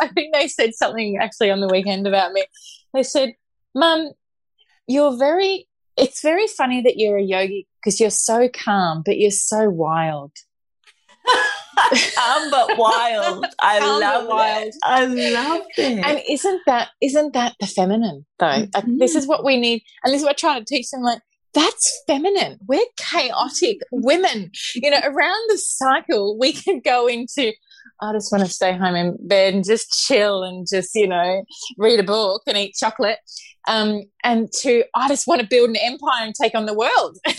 I think they said something actually on the weekend about me. They said, Mum, you're very, it's very funny that you're a yogi because you're so calm, but you're so wild. calm but wild. I calm love wild. I love it. And isn't that isn't that the feminine though? Mm-hmm. this is what we need, and this is what I try to teach them. Like that's feminine. We're chaotic women. You know, around the cycle, we can go into. I just want to stay home in bed and just chill and just, you know, read a book and eat chocolate. Um, and to, I just want to build an empire and take on the world. and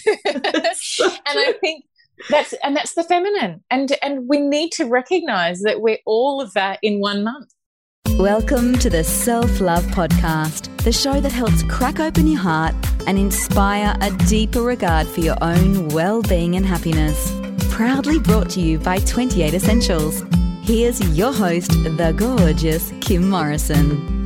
I think that's and that's the feminine and and we need to recognize that we're all of that in one month welcome to the self love podcast the show that helps crack open your heart and inspire a deeper regard for your own well-being and happiness proudly brought to you by 28 essentials here's your host the gorgeous kim morrison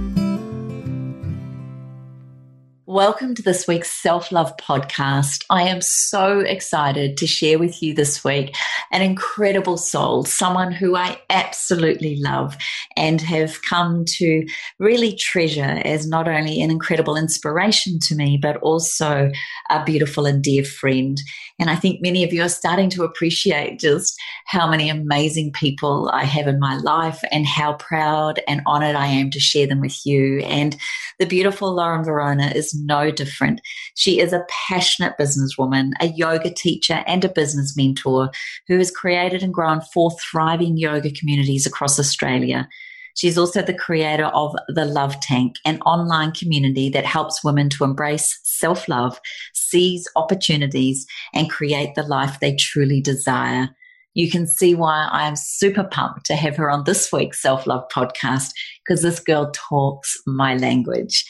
Welcome to this week's Self Love Podcast. I am so excited to share with you this week an incredible soul, someone who I absolutely love and have come to really treasure as not only an incredible inspiration to me, but also a beautiful and dear friend. And I think many of you are starting to appreciate just how many amazing people I have in my life and how proud and honored I am to share them with you. And the beautiful Lauren Verona is no different. She is a passionate businesswoman, a yoga teacher, and a business mentor who has created and grown four thriving yoga communities across Australia. She's also the creator of The Love Tank, an online community that helps women to embrace self love, seize opportunities, and create the life they truly desire. You can see why I am super pumped to have her on this week's Self Love podcast because this girl talks my language.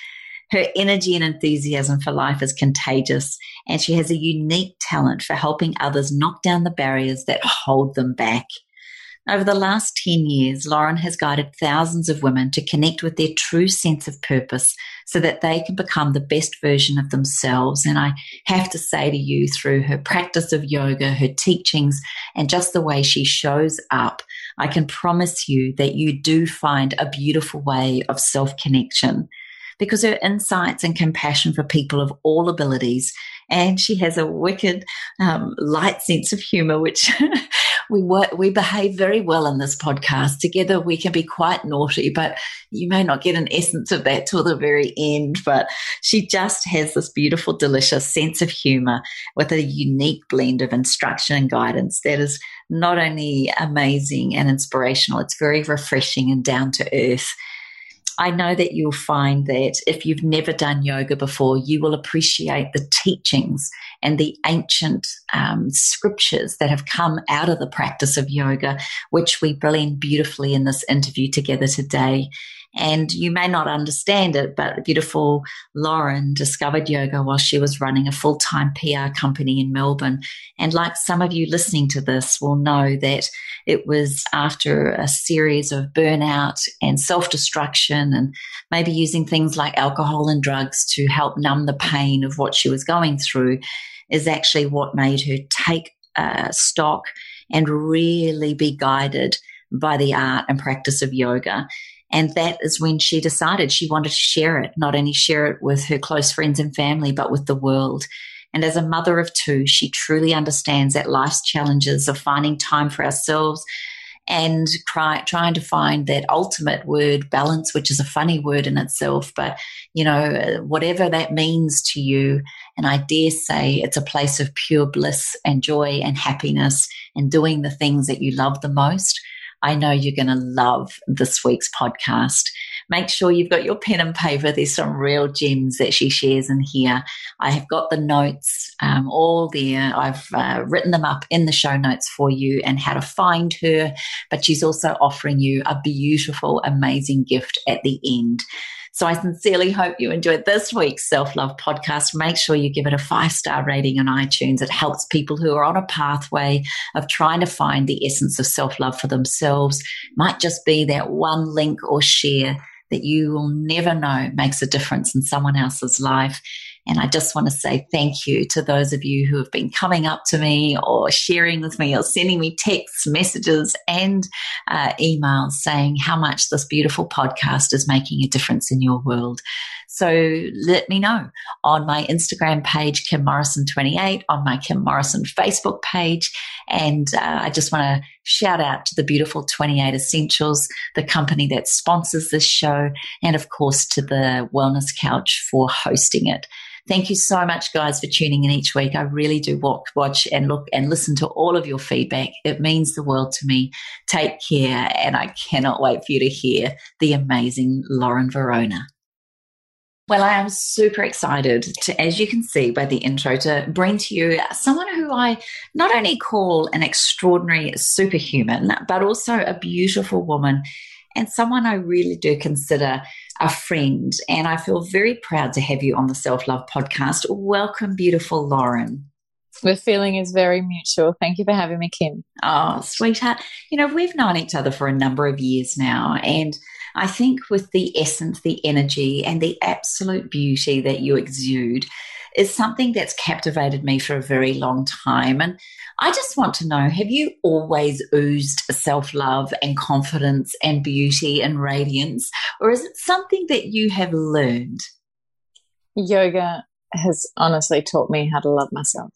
Her energy and enthusiasm for life is contagious, and she has a unique talent for helping others knock down the barriers that hold them back. Over the last 10 years, Lauren has guided thousands of women to connect with their true sense of purpose so that they can become the best version of themselves. And I have to say to you, through her practice of yoga, her teachings, and just the way she shows up, I can promise you that you do find a beautiful way of self connection because her insights and compassion for people of all abilities and she has a wicked um, light sense of humor, which we work, we behave very well in this podcast. Together, we can be quite naughty, but you may not get an essence of that till the very end. But she just has this beautiful, delicious sense of humor with a unique blend of instruction and guidance that is not only amazing and inspirational, it's very refreshing and down to earth. I know that you'll find that if you've never done yoga before, you will appreciate the teachings and the ancient um, scriptures that have come out of the practice of yoga, which we blend beautifully in this interview together today. And you may not understand it, but beautiful Lauren discovered yoga while she was running a full time PR company in Melbourne. And like some of you listening to this will know that it was after a series of burnout and self destruction and maybe using things like alcohol and drugs to help numb the pain of what she was going through is actually what made her take uh, stock and really be guided by the art and practice of yoga. And that is when she decided she wanted to share it, not only share it with her close friends and family, but with the world. And as a mother of two, she truly understands that life's challenges of finding time for ourselves and try, trying to find that ultimate word balance, which is a funny word in itself, but you know, whatever that means to you. And I dare say it's a place of pure bliss and joy and happiness and doing the things that you love the most. I know you're going to love this week's podcast. Make sure you've got your pen and paper. There's some real gems that she shares in here. I have got the notes um, all there. I've uh, written them up in the show notes for you and how to find her. But she's also offering you a beautiful, amazing gift at the end. So I sincerely hope you enjoyed this week's Self Love podcast. Make sure you give it a five star rating on iTunes. It helps people who are on a pathway of trying to find the essence of self love for themselves. Might just be that one link or share that you will never know makes a difference in someone else's life. And I just want to say thank you to those of you who have been coming up to me or sharing with me or sending me texts, messages, and uh, emails saying how much this beautiful podcast is making a difference in your world. So let me know on my Instagram page, Kim Morrison28, on my Kim Morrison Facebook page. And uh, I just want to shout out to the beautiful 28 Essentials, the company that sponsors this show, and of course to the Wellness Couch for hosting it. Thank you so much, guys, for tuning in each week. I really do walk, watch and look and listen to all of your feedback. It means the world to me. Take care. And I cannot wait for you to hear the amazing Lauren Verona. Well, I am super excited to, as you can see by the intro, to bring to you someone who I not only call an extraordinary superhuman, but also a beautiful woman and someone I really do consider a friend. And I feel very proud to have you on the Self Love podcast. Welcome, beautiful Lauren. The feeling is very mutual. Thank you for having me, Kim. Oh, sweetheart. You know, we've known each other for a number of years now. And I think with the essence, the energy, and the absolute beauty that you exude is something that's captivated me for a very long time. And I just want to know have you always oozed self love and confidence and beauty and radiance, or is it something that you have learned? Yoga has honestly taught me how to love myself.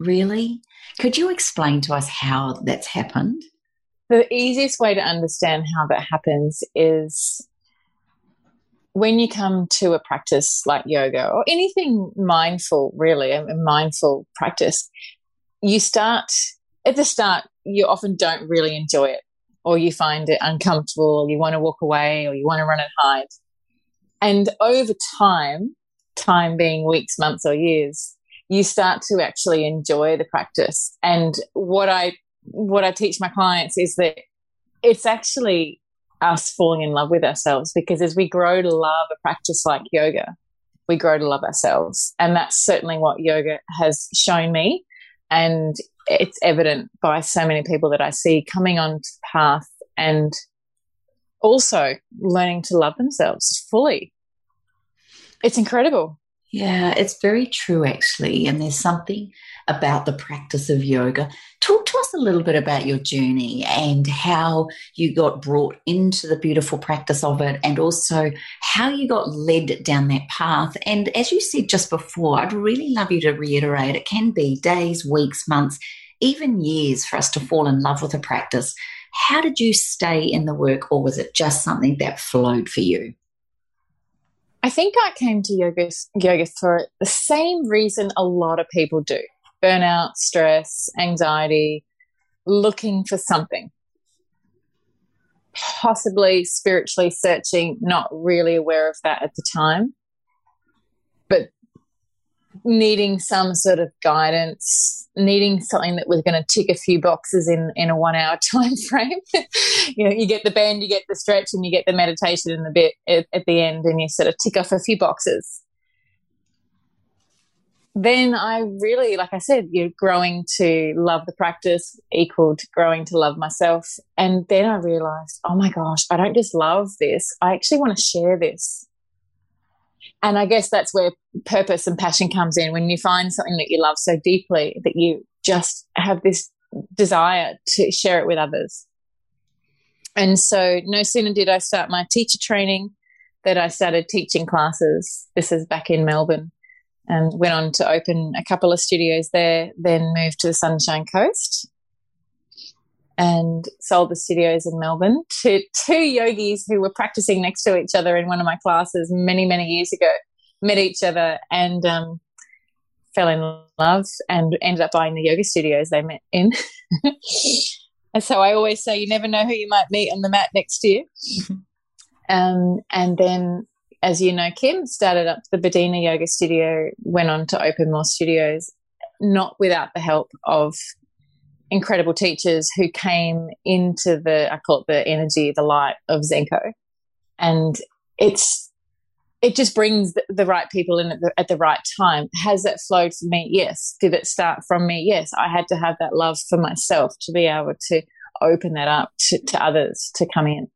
Really? Could you explain to us how that's happened? The easiest way to understand how that happens is when you come to a practice like yoga or anything mindful, really, a mindful practice, you start at the start, you often don't really enjoy it, or you find it uncomfortable, or you want to walk away, or you want to run and hide. And over time, time being weeks, months, or years, you start to actually enjoy the practice. And what I what I teach my clients is that it's actually us falling in love with ourselves because as we grow to love a practice like yoga, we grow to love ourselves. And that's certainly what yoga has shown me. And it's evident by so many people that I see coming on the path and also learning to love themselves fully. It's incredible. Yeah, it's very true, actually. And there's something about the practice of yoga. Talk to us a little bit about your journey and how you got brought into the beautiful practice of it, and also how you got led down that path. And as you said just before, I'd really love you to reiterate it can be days, weeks, months, even years for us to fall in love with a practice. How did you stay in the work, or was it just something that flowed for you? I think I came to yoga, yoga for the same reason a lot of people do burnout, stress, anxiety, looking for something. Possibly spiritually searching, not really aware of that at the time, but needing some sort of guidance, needing something that was going to tick a few boxes in in a one hour time frame. you know, you get the bend, you get the stretch, and you get the meditation in the bit at, at the end, and you sort of tick off a few boxes. Then I really, like I said, you're growing to love the practice equaled growing to love myself. And then I realized, oh my gosh, I don't just love this. I actually want to share this and I guess that's where purpose and passion comes in when you find something that you love so deeply that you just have this desire to share it with others. And so no sooner did I start my teacher training that I started teaching classes. This is back in Melbourne and went on to open a couple of studios there, then moved to the Sunshine Coast and sold the studios in Melbourne to two yogis who were practicing next to each other in one of my classes many, many years ago. Met each other and um, fell in love and ended up buying the yoga studios they met in. and so I always say you never know who you might meet on the mat next to you. um, and then, as you know, Kim started up the Badina Yoga Studio, went on to open more studios, not without the help of incredible teachers who came into the I call it the energy, the light of Zenko, and it's it just brings the, right people in at the, at the, right time. Has that flowed for me? Yes. Did it start from me? Yes. I had to have that love for myself to be able to open that up to, to others to come in.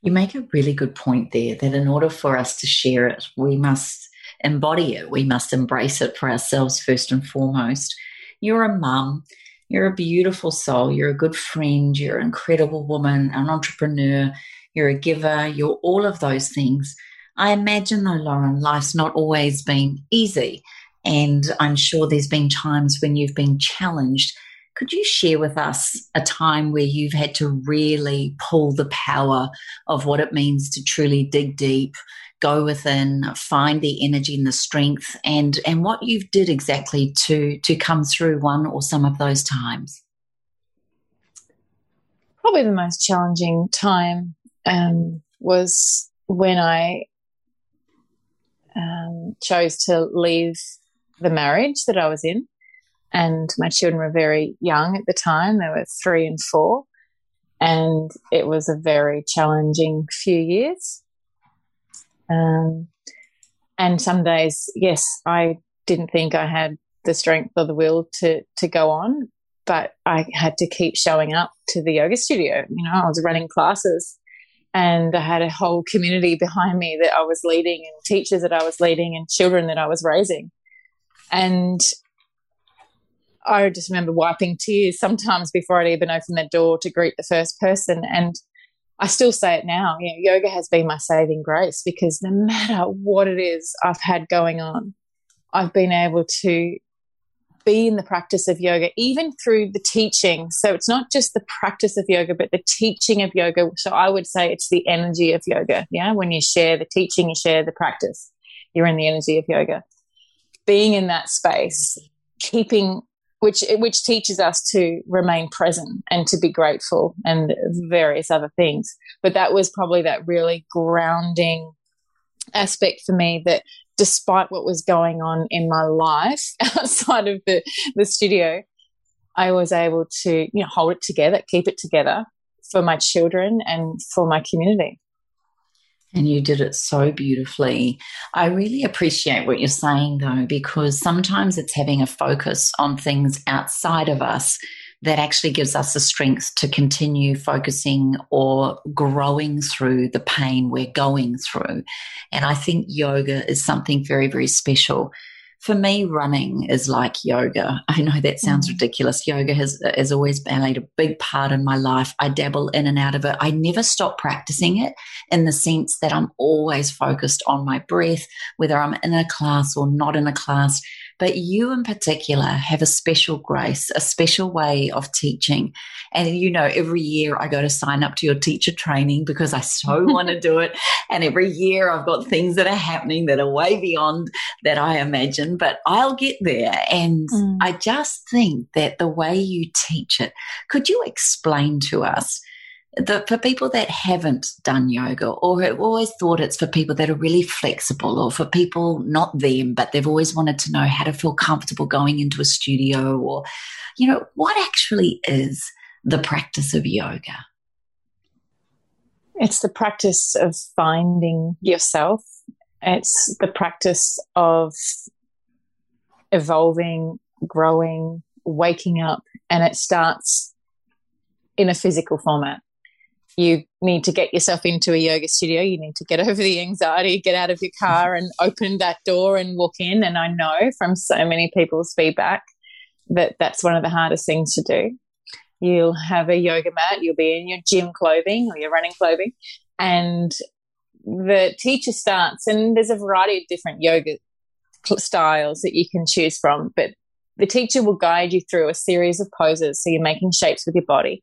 You make a really good point there that in order for us to share it, we must embody it. We must embrace it for ourselves first and foremost. You're a mum. You're a beautiful soul. You're a good friend. You're an incredible woman, an entrepreneur. You're a giver. You're all of those things. I imagine, though, Lauren, life's not always been easy. And I'm sure there's been times when you've been challenged. Could you share with us a time where you've had to really pull the power of what it means to truly dig deep, go within, find the energy and the strength, and and what you did exactly to to come through one or some of those times? Probably the most challenging time um, was when I um, chose to leave the marriage that I was in. And my children were very young at the time, they were three and four. And it was a very challenging few years. Um, and some days, yes, I didn't think I had the strength or the will to, to go on, but I had to keep showing up to the yoga studio. You know, I was running classes and I had a whole community behind me that I was leading and teachers that I was leading and children that I was raising. And I just remember wiping tears sometimes before I'd even open the door to greet the first person. And I still say it now, you know, yoga has been my saving grace because no matter what it is I've had going on, I've been able to be in the practice of yoga, even through the teaching. So it's not just the practice of yoga, but the teaching of yoga. So I would say it's the energy of yoga. Yeah. When you share the teaching, you share the practice, you're in the energy of yoga being in that space, keeping which which teaches us to remain present and to be grateful and various other things. But that was probably that really grounding aspect for me that despite what was going on in my life outside of the, the studio, I was able to, you know, hold it together, keep it together for my children and for my community. And you did it so beautifully. I really appreciate what you're saying, though, because sometimes it's having a focus on things outside of us that actually gives us the strength to continue focusing or growing through the pain we're going through. And I think yoga is something very, very special for me, running is like yoga. I know that sounds mm. ridiculous. Yoga has, has always played a big part in my life. I dabble in and out of it. I never stop practicing it in the sense that I'm always focused on my breath, whether I'm in a class or not in a class. But you in particular have a special grace, a special way of teaching. And you know, every year I go to sign up to your teacher training because I so want to do it. And every year I've got things that are happening that are way beyond that I imagine, but I'll get there. And mm. I just think that the way you teach it, could you explain to us? The, for people that haven't done yoga or have always thought it's for people that are really flexible or for people not them, but they've always wanted to know how to feel comfortable going into a studio or, you know, what actually is the practice of yoga? It's the practice of finding yourself. It's the practice of evolving, growing, waking up, and it starts in a physical format you need to get yourself into a yoga studio. You need to get over the anxiety, get out of your car and open that door and walk in. And I know from so many people's feedback that that's one of the hardest things to do. You'll have a yoga mat, you'll be in your gym clothing or your running clothing, and the teacher starts, and there's a variety of different yoga styles that you can choose from, but the teacher will guide you through a series of poses. So you're making shapes with your body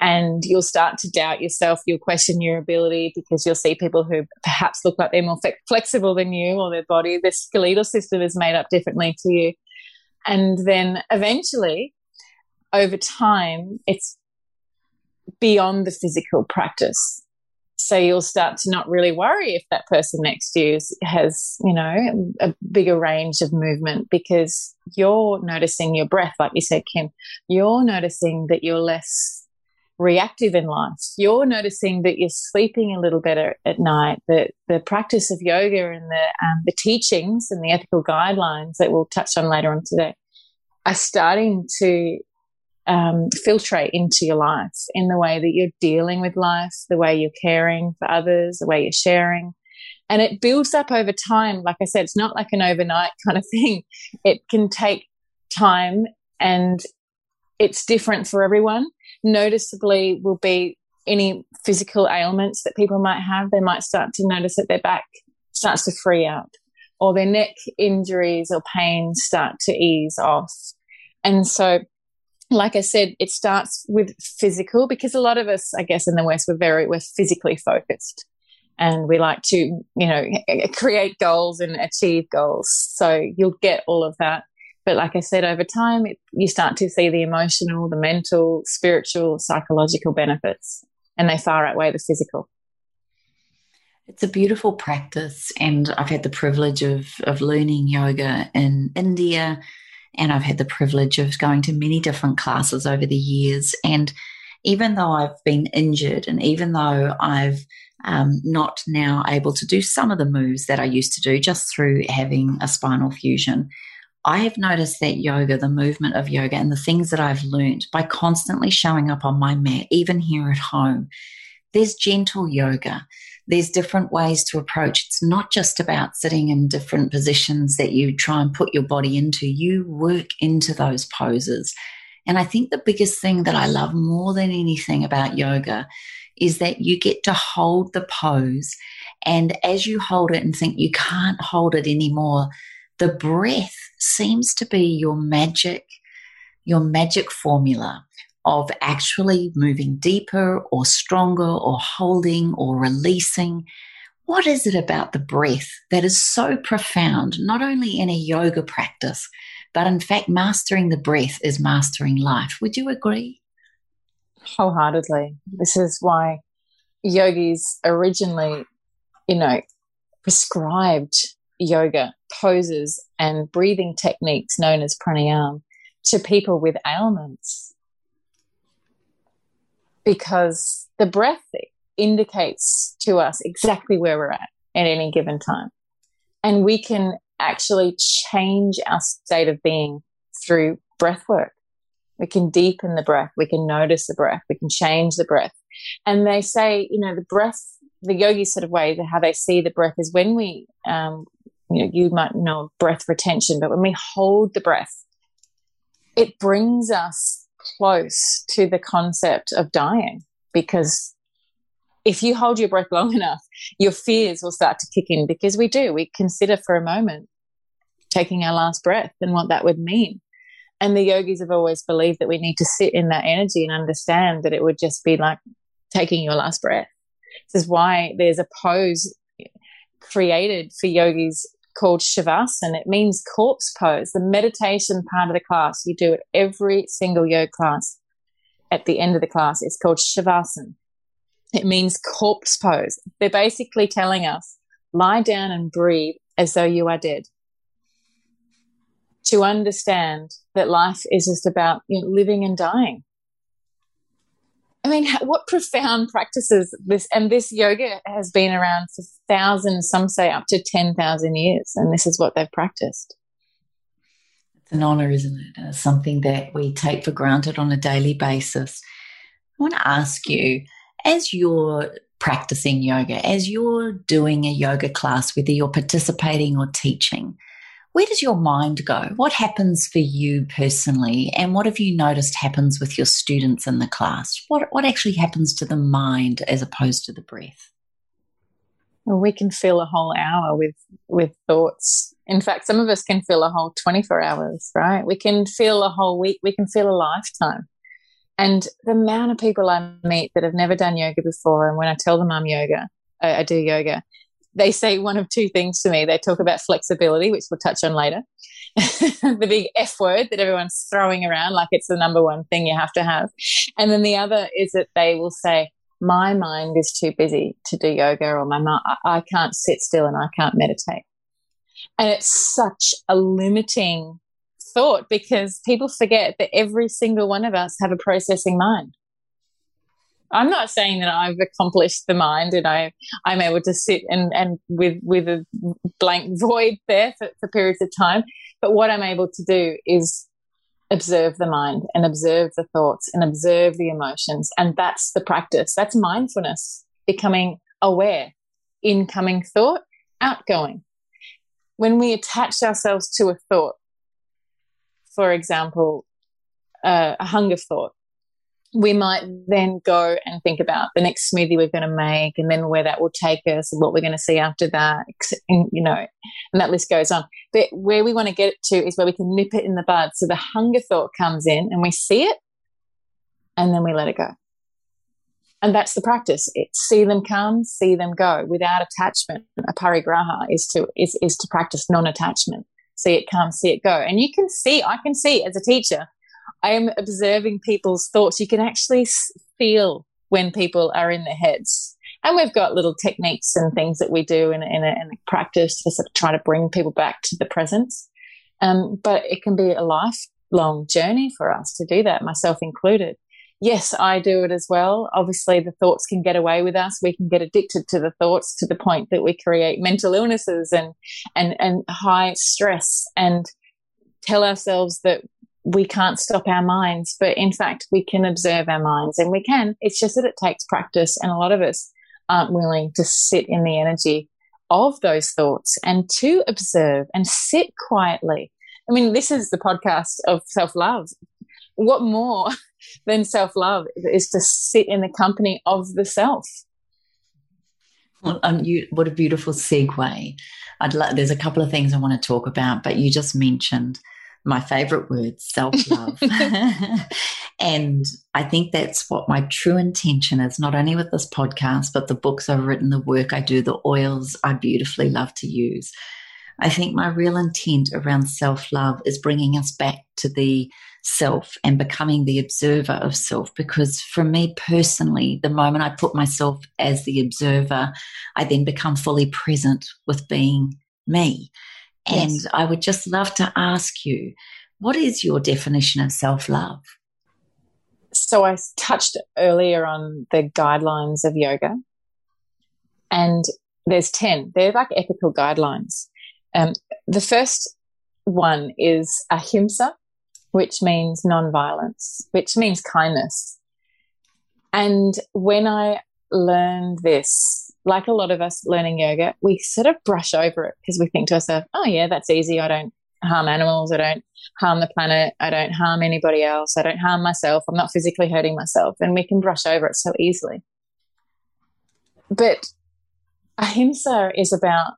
and you'll start to doubt yourself. You'll question your ability because you'll see people who perhaps look like they're more flexible than you or their body, their skeletal system is made up differently to you. And then eventually, over time, it's beyond the physical practice. So you'll start to not really worry if that person next to you has, you know, a bigger range of movement because you're noticing your breath, like you said, Kim. You're noticing that you're less reactive in life. You're noticing that you're sleeping a little better at night. That the practice of yoga and the um, the teachings and the ethical guidelines that we'll touch on later on today are starting to um, filtrate into your life in the way that you're dealing with life, the way you're caring for others, the way you're sharing. And it builds up over time. Like I said, it's not like an overnight kind of thing. It can take time and it's different for everyone. Noticeably will be any physical ailments that people might have. They might start to notice that their back starts to free up or their neck injuries or pains start to ease off. And so, like I said, it starts with physical because a lot of us, I guess, in the West, we're very, we're physically focused and we like to, you know, create goals and achieve goals. So you'll get all of that. But like I said, over time, it, you start to see the emotional, the mental, spiritual, psychological benefits, and they far outweigh the physical. It's a beautiful practice, and I've had the privilege of, of learning yoga in India, and I've had the privilege of going to many different classes over the years. And even though I've been injured, and even though I've um, not now able to do some of the moves that I used to do just through having a spinal fusion, I have noticed that yoga, the movement of yoga, and the things that I've learned by constantly showing up on my mat, even here at home, there's gentle yoga there's different ways to approach. It's not just about sitting in different positions that you try and put your body into. You work into those poses. And I think the biggest thing that I love more than anything about yoga is that you get to hold the pose. And as you hold it and think you can't hold it anymore, the breath seems to be your magic, your magic formula of actually moving deeper or stronger or holding or releasing. What is it about the breath that is so profound, not only in a yoga practice, but in fact, mastering the breath is mastering life? Would you agree? Wholeheartedly. This is why yogis originally, you know, prescribed yoga poses and breathing techniques known as pranayama to people with ailments because the breath indicates to us exactly where we're at at any given time. And we can actually change our state of being through breath work. We can deepen the breath. We can notice the breath. We can change the breath. And they say, you know, the breath, the yogi sort of way, how they see the breath is when we, um, you know, you might know breath retention, but when we hold the breath, it brings us close to the concept of dying because if you hold your breath long enough, your fears will start to kick in because we do. We consider for a moment taking our last breath and what that would mean. And the yogis have always believed that we need to sit in that energy and understand that it would just be like taking your last breath. This is why there's a pose created for yogis called Shavasana. It means corpse pose, the meditation part of the class. You do it every single yoga class. At the end of the class, it's called Shavasana. It means corpse pose. They're basically telling us lie down and breathe as though you are dead. To understand that life is just about you know, living and dying. I mean, what profound practices this, and this yoga has been around for thousands, some say up to 10,000 years, and this is what they've practiced. It's an honor, isn't it? It's something that we take for granted on a daily basis. I want to ask you, as you're practicing yoga, as you're doing a yoga class, whether you're participating or teaching, where does your mind go? What happens for you personally? And what have you noticed happens with your students in the class? What, what actually happens to the mind as opposed to the breath? Well, we can fill a whole hour with, with thoughts. In fact, some of us can fill a whole 24 hours, right? We can fill a whole week. We can fill a lifetime. And the amount of people I meet that have never done yoga before, and when I tell them I'm yoga, I, I do yoga, they say one of two things to me. They talk about flexibility, which we'll touch on later, the big F word that everyone's throwing around like it's the number one thing you have to have. And then the other is that they will say, my mind is too busy to do yoga or my mind, I can't sit still and I can't meditate. And it's such a limiting thought because people forget that every single one of us have a processing mind. I'm not saying that I've accomplished the mind and I I'm able to sit and and with with a blank void there for, for periods of time. But what I'm able to do is observe the mind and observe the thoughts and observe the emotions, and that's the practice. That's mindfulness, becoming aware. Incoming thought, outgoing. When we attach ourselves to a thought, for example, uh, a hunger thought, we might then go and think about the next smoothie we're going to make and then where that will take us and what we're going to see after that and, you know and that list goes on. But where we want to get it to is where we can nip it in the bud. So the hunger thought comes in and we see it and then we let it go. And that's the practice. It's see them come see them go. Without attachment aparigraha is to is, is to practice non-attachment. See it come see it go. And you can see i can see as a teacher I am observing people's thoughts. You can actually feel when people are in their heads. And we've got little techniques and things that we do in, in, a, in a practice to sort of try to bring people back to the present. Um, but it can be a lifelong journey for us to do that, myself included. Yes, I do it as well. Obviously, the thoughts can get away with us. We can get addicted to the thoughts to the point that we create mental illnesses and, and, and high stress and tell ourselves that we can't stop our minds, but in fact, we can observe our minds and we can. It's just that it takes practice, and a lot of us aren't willing to sit in the energy of those thoughts and to observe and sit quietly. I mean, this is the podcast of self love. What more than self love is to sit in the company of the self? Well, um, you, what a beautiful segue. I'd like, there's a couple of things I want to talk about, but you just mentioned my favorite word, self love. and I think that's what my true intention is, not only with this podcast, but the books I've written, the work I do, the oils I beautifully love to use. I think my real intent around self love is bringing us back to the self and becoming the observer of self. Because for me personally, the moment I put myself as the observer, I then become fully present with being me. And yes. I would just love to ask you, what is your definition of self love? So I touched earlier on the guidelines of yoga, and there's 10. They're like ethical guidelines. Um, the first one is ahimsa, which means non-violence, which means kindness. And when I learned this, like a lot of us learning yoga, we sort of brush over it because we think to ourselves, oh, yeah, that's easy. I don't harm animals. I don't harm the planet. I don't harm anybody else. I don't harm myself. I'm not physically hurting myself. And we can brush over it so easily. But ahimsa is about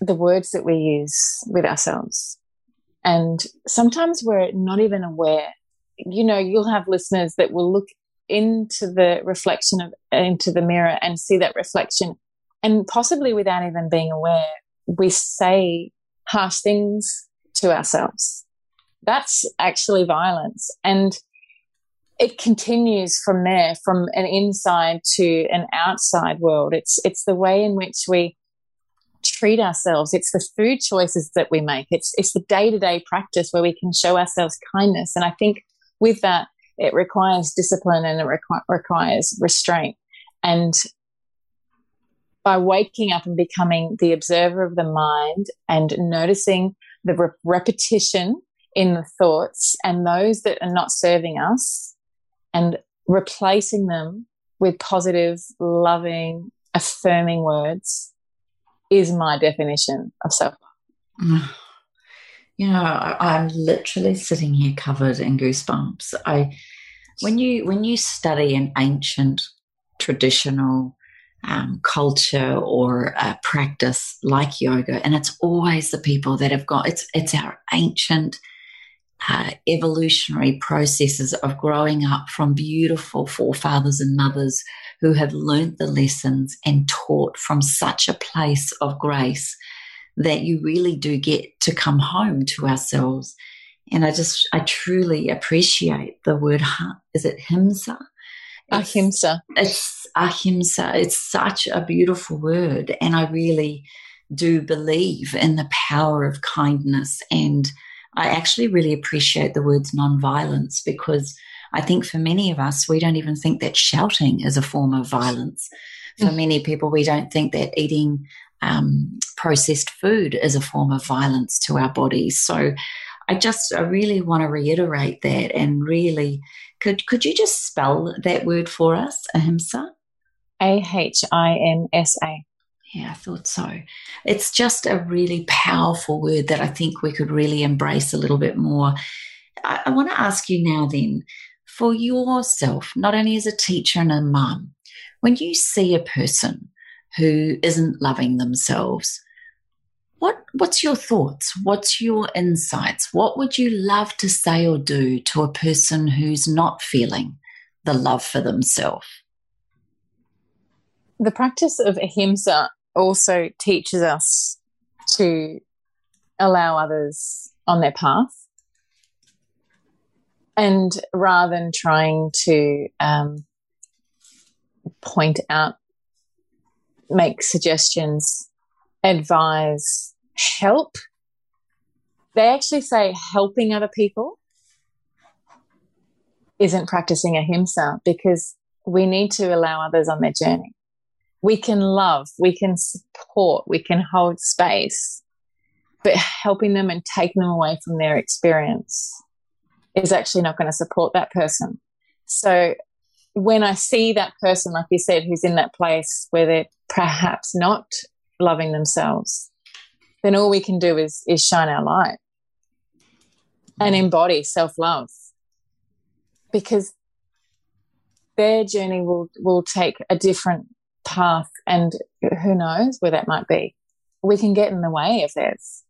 the words that we use with ourselves. And sometimes we're not even aware. You know, you'll have listeners that will look into the reflection of into the mirror and see that reflection. And possibly without even being aware we say harsh things to ourselves. That's actually violence. And it continues from there from an inside to an outside world. It's it's the way in which we treat ourselves. It's the food choices that we make. It's it's the day-to-day practice where we can show ourselves kindness. And i think with that it requires discipline and it requ- requires restraint. And by waking up and becoming the observer of the mind and noticing the re- repetition in the thoughts and those that are not serving us and replacing them with positive, loving, affirming words is my definition of self. You know, I, am literally sitting here covered in goosebumps. I, when you when you study an ancient traditional um, culture or practice like yoga, and it's always the people that have got it's it's our ancient uh, evolutionary processes of growing up from beautiful forefathers and mothers who have learnt the lessons and taught from such a place of grace that you really do get to come home to ourselves. And I just, I truly appreciate the word, is it himsa? It's, ahimsa. It's ahimsa. It's such a beautiful word. And I really do believe in the power of kindness. And I actually really appreciate the words nonviolence because I think for many of us, we don't even think that shouting is a form of violence. For mm. many people, we don't think that eating um, processed food is a form of violence to our bodies. So I just I really want to reiterate that and really could could you just spell that word for us, ahimsa? A H I M S A. Yeah, I thought so. It's just a really powerful word that I think we could really embrace a little bit more. I, I want to ask you now then, for yourself, not only as a teacher and a mum, when you see a person who isn't loving themselves, what what's your thoughts? What's your insights? What would you love to say or do to a person who's not feeling the love for themselves? The practice of ahimsa also teaches us to allow others on their path. And rather than trying to um, point out, make suggestions, advise, help, they actually say helping other people isn't practicing ahimsa because we need to allow others on their journey we can love, we can support, we can hold space, but helping them and taking them away from their experience is actually not going to support that person. So when I see that person, like you said, who's in that place where they're perhaps not loving themselves, then all we can do is, is shine our light and embody self love because their journey will, will take a different path and who knows where that might be. We can get in the way of theirs.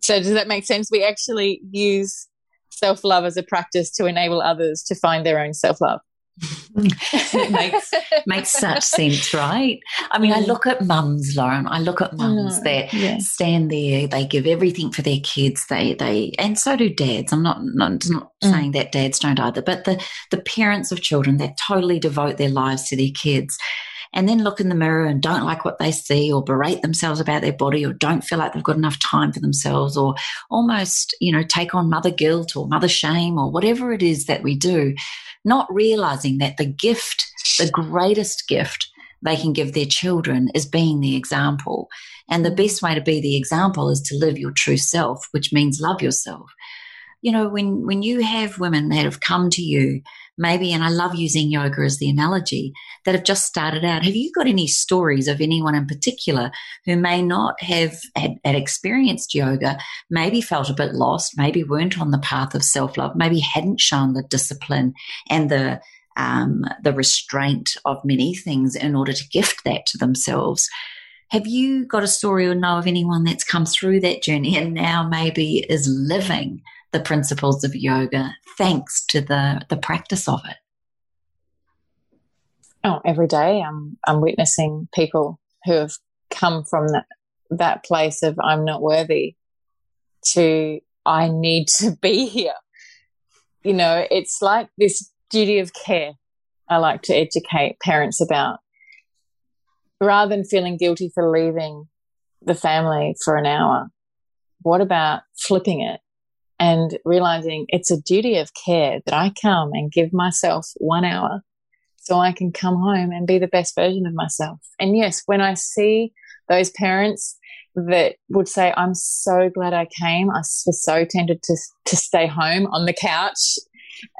So does that make sense? We actually use self love as a practice to enable others to find their own self love. It makes makes such sense, right? I mean, I mm. look at mums, Lauren. I look at mums that yeah. stand there. They give everything for their kids. They they and so do dads. I'm not not, not mm. saying that dads don't either, but the the parents of children that totally devote their lives to their kids. And then look in the mirror and don't like what they see, or berate themselves about their body, or don't feel like they've got enough time for themselves, or almost, you know, take on mother guilt or mother shame, or whatever it is that we do not realizing that the gift, the greatest gift they can give their children is being the example. And the best way to be the example is to live your true self, which means love yourself. You know, when, when you have women that have come to you maybe, and I love using yoga as the analogy, that have just started out. Have you got any stories of anyone in particular who may not have had, had experienced yoga, maybe felt a bit lost, maybe weren't on the path of self love, maybe hadn't shown the discipline and the um, the restraint of many things in order to gift that to themselves. Have you got a story or know of anyone that's come through that journey and now maybe is living the principles of yoga thanks to the, the practice of it? Oh, every day I'm, I'm witnessing people who have come from that, that place of I'm not worthy to I need to be here. You know, it's like this duty of care I like to educate parents about. Rather than feeling guilty for leaving the family for an hour, what about flipping it and realizing it's a duty of care that I come and give myself one hour so I can come home and be the best version of myself. And yes, when I see those parents that would say, I'm so glad I came. I was so tempted to, to stay home on the couch.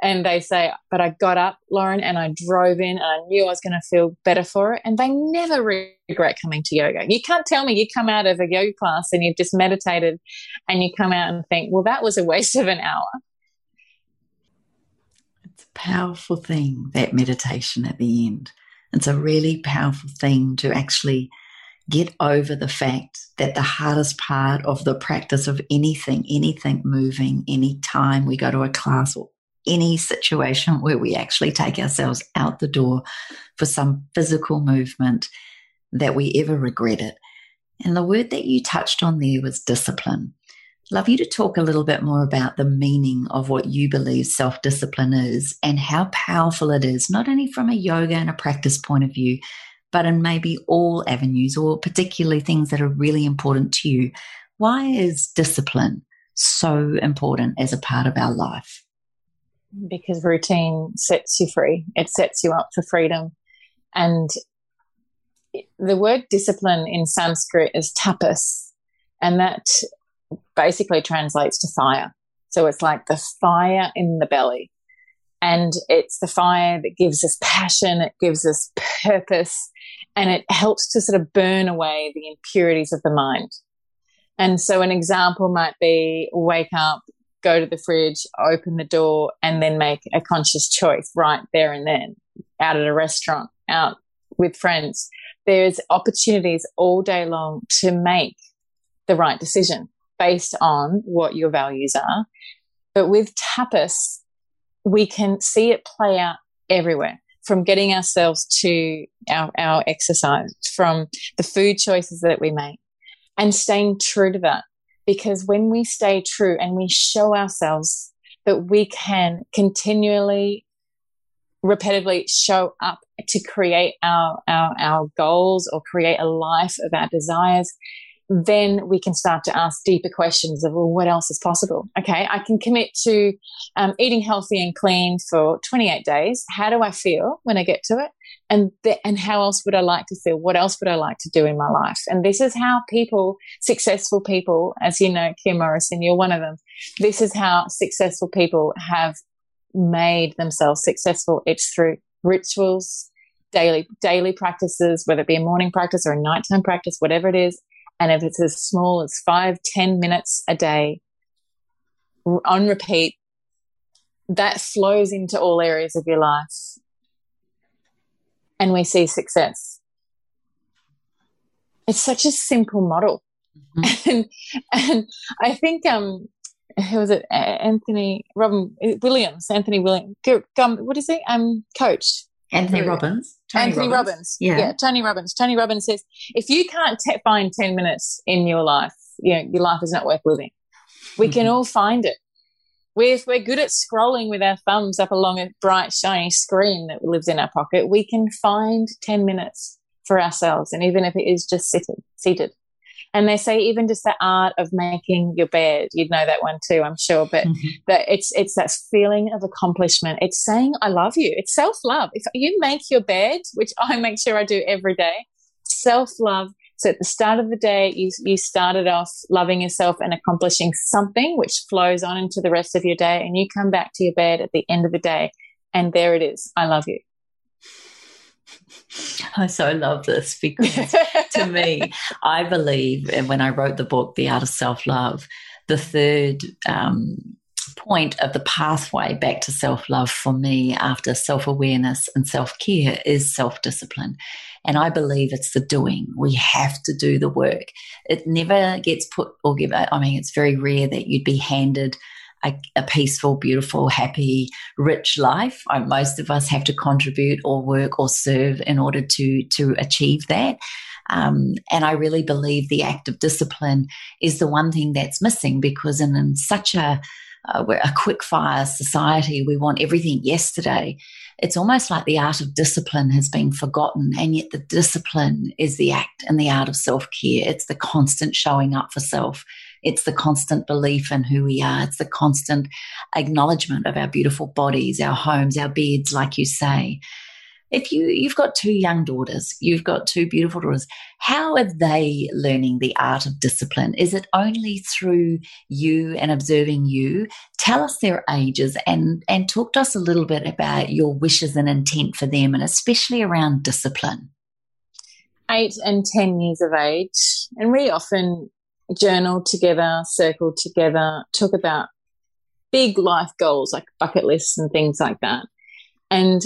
And they say, but I got up, Lauren, and I drove in and I knew I was going to feel better for it. And they never regret coming to yoga. You can't tell me you come out of a yoga class and you've just meditated and you come out and think, well, that was a waste of an hour. It's a powerful thing, that meditation at the end. It's a really powerful thing to actually get over the fact that the hardest part of the practice of anything, anything moving, any time we go to a class or any situation where we actually take ourselves out the door for some physical movement that we ever regret it. And the word that you touched on there was discipline. Love you to talk a little bit more about the meaning of what you believe self discipline is and how powerful it is, not only from a yoga and a practice point of view, but in maybe all avenues or particularly things that are really important to you. Why is discipline so important as a part of our life? Because routine sets you free. It sets you up for freedom. And the word discipline in Sanskrit is tapas, and that basically translates to fire. So it's like the fire in the belly. And it's the fire that gives us passion, it gives us purpose, and it helps to sort of burn away the impurities of the mind. And so an example might be wake up, go to the fridge, open the door, and then make a conscious choice right there and then out at a restaurant, out with friends. There's opportunities all day long to make the right decision based on what your values are. But with tapas, we can see it play out everywhere from getting ourselves to our, our exercise, from the food choices that we make, and staying true to that. Because when we stay true and we show ourselves that we can continually, repetitively show up to create our, our, our goals or create a life of our desires, then we can start to ask deeper questions of, well, what else is possible? Okay, I can commit to um, eating healthy and clean for 28 days. How do I feel when I get to it? And, th- and how else would I like to feel? What else would I like to do in my life? And this is how people, successful people, as you know, Kim Morrison, you're one of them. This is how successful people have made themselves successful. It's through rituals, daily, daily practices, whether it be a morning practice or a nighttime practice, whatever it is and if it's as small as five, ten minutes a day on repeat, that flows into all areas of your life. And we see success. It's such a simple model. Mm-hmm. And, and I think, um, who was it? Anthony Robin Williams, Anthony Williams, what is he? Um, coach. Anthony Robbins. Tony Anthony Robbins. Robbins. Yeah. yeah. Tony Robbins. Tony Robbins says, if you can't t- find 10 minutes in your life, you know, your life is not worth living. We mm-hmm. can all find it. We're, we're good at scrolling with our thumbs up along a bright, shiny screen that lives in our pocket. We can find 10 minutes for ourselves. And even if it is just seated, seated and they say even just the art of making your bed, you'd know that one too, I'm sure. But mm-hmm. that it's it's that feeling of accomplishment. It's saying I love you. It's self love. If you make your bed, which I make sure I do every day, self love. So at the start of the day, you you started off loving yourself and accomplishing something, which flows on into the rest of your day, and you come back to your bed at the end of the day, and there it is. I love you. I so love this because to me, I believe, and when I wrote the book, The Art of Self Love, the third um, point of the pathway back to self love for me after self awareness and self care is self discipline. And I believe it's the doing. We have to do the work. It never gets put or given. I mean, it's very rare that you'd be handed a, a peaceful, beautiful, happy, rich life. Most of us have to contribute or work or serve in order to to achieve that. Um, and I really believe the act of discipline is the one thing that's missing because in, in such a uh, a quick fire society, we want everything yesterday. It's almost like the art of discipline has been forgotten, and yet the discipline is the act and the art of self care. It's the constant showing up for self. It's the constant belief in who we are. It's the constant acknowledgement of our beautiful bodies, our homes, our beds, like you say. If you, you've got two young daughters, you've got two beautiful daughters, how are they learning the art of discipline? Is it only through you and observing you? Tell us their ages and, and talk to us a little bit about your wishes and intent for them, and especially around discipline eight and 10 years of age. And we often journal together, circle together, talk about big life goals like bucket lists and things like that. And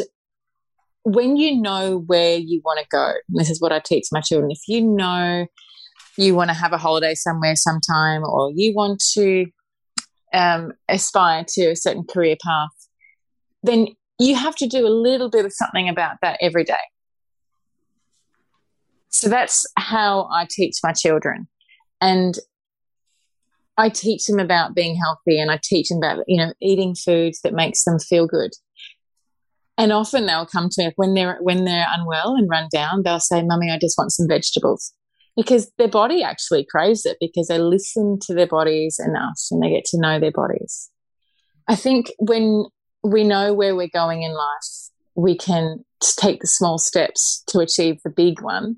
when you know where you want to go, this is what I teach my children, if you know you want to have a holiday somewhere sometime or you want to um, aspire to a certain career path, then you have to do a little bit of something about that every day. So that's how I teach my children. And I teach them about being healthy and I teach them about, you know, eating foods that makes them feel good. And often they'll come to me when they're when they're unwell and run down, they'll say, Mummy, I just want some vegetables. Because their body actually craves it because they listen to their bodies enough and they get to know their bodies. I think when we know where we're going in life, we can take the small steps to achieve the big one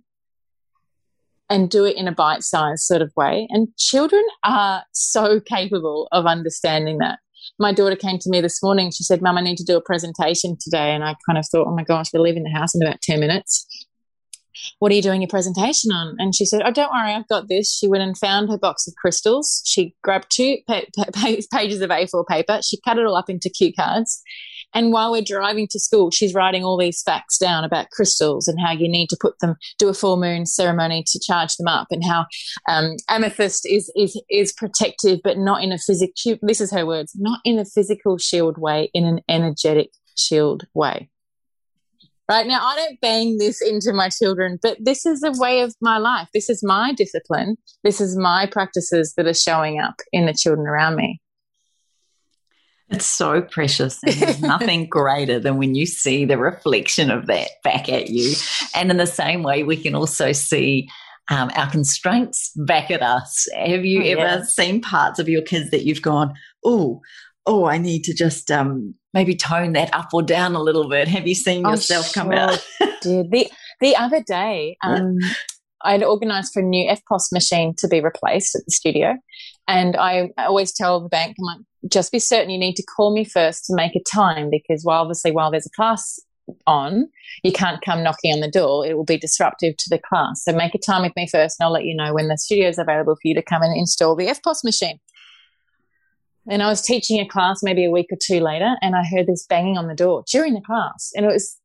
and do it in a bite sized sort of way. And children are so capable of understanding that. My daughter came to me this morning. She said, Mum, I need to do a presentation today. And I kind of thought, oh my gosh, we're leaving the house in about 10 minutes. what are you doing your presentation on? And she said, oh, don't worry, I've got this. She went and found her box of crystals. She grabbed two pa- pa- pages of A4 paper. She cut it all up into cue cards. And while we're driving to school, she's writing all these facts down about crystals and how you need to put them, do a full moon ceremony to charge them up, and how um, amethyst is is is protective, but not in a physical. This is her words, not in a physical shield way, in an energetic shield way. Right now, I don't bang this into my children, but this is a way of my life. This is my discipline. This is my practices that are showing up in the children around me. It's so precious. And there's nothing greater than when you see the reflection of that back at you. And in the same way, we can also see um, our constraints back at us. Have you oh, ever seen parts of your kids that you've gone, oh, oh, I need to just um, maybe tone that up or down a little bit? Have you seen oh, yourself sure come out? did. The, the other day, um, I'd organised for a new EFTPOS machine to be replaced at the studio. And I always tell the bank, I'm like, just be certain you need to call me first to make a time because while obviously while there's a class on, you can't come knocking on the door. It will be disruptive to the class. So make a time with me first and I'll let you know when the studio is available for you to come and install the EFTPOS machine. And I was teaching a class maybe a week or two later and I heard this banging on the door during the class. And it was,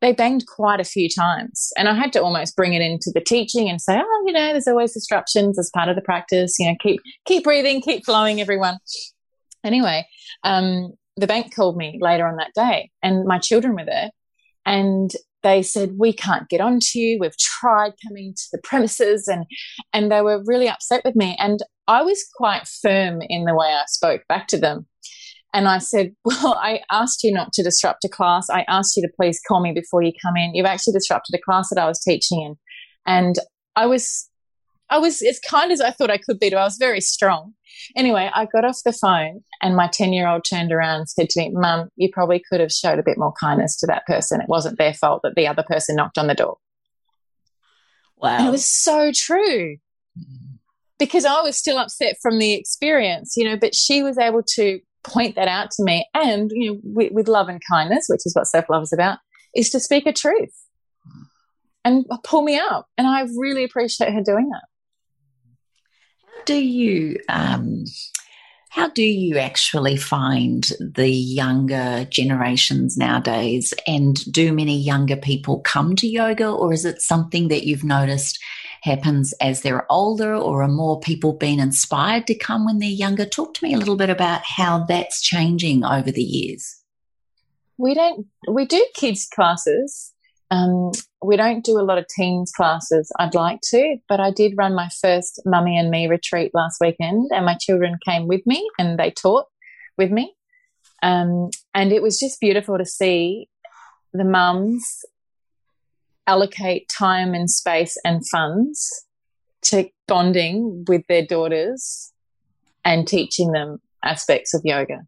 they banged quite a few times. And I had to almost bring it into the teaching and say, oh, you know, there's always disruptions as part of the practice. You know, keep, keep breathing, keep flowing, everyone. Anyway, um, the bank called me later on that day and my children were there and they said we can't get onto you we've tried coming to the premises and and they were really upset with me and i was quite firm in the way i spoke back to them and i said well i asked you not to disrupt a class i asked you to please call me before you come in you've actually disrupted a class that i was teaching in and i was i was as kind as i thought i could be to i was very strong Anyway, I got off the phone and my 10 year old turned around and said to me, Mum, you probably could have showed a bit more kindness to that person. It wasn't their fault that the other person knocked on the door. Wow. And it was so true mm. because I was still upset from the experience, you know, but she was able to point that out to me and, you know, with, with love and kindness, which is what self love is about, is to speak a truth and pull me up. And I really appreciate her doing that How do you um, how do you actually find the younger generations nowadays? And do many younger people come to yoga, or is it something that you've noticed happens as they're older, or are more people being inspired to come when they're younger? Talk to me a little bit about how that's changing over the years. We don't, we do kids' classes um, we don't do a lot of teens classes. I'd like to, but I did run my first mummy and me retreat last weekend, and my children came with me and they taught with me. Um, and it was just beautiful to see the mums allocate time and space and funds to bonding with their daughters and teaching them aspects of yoga.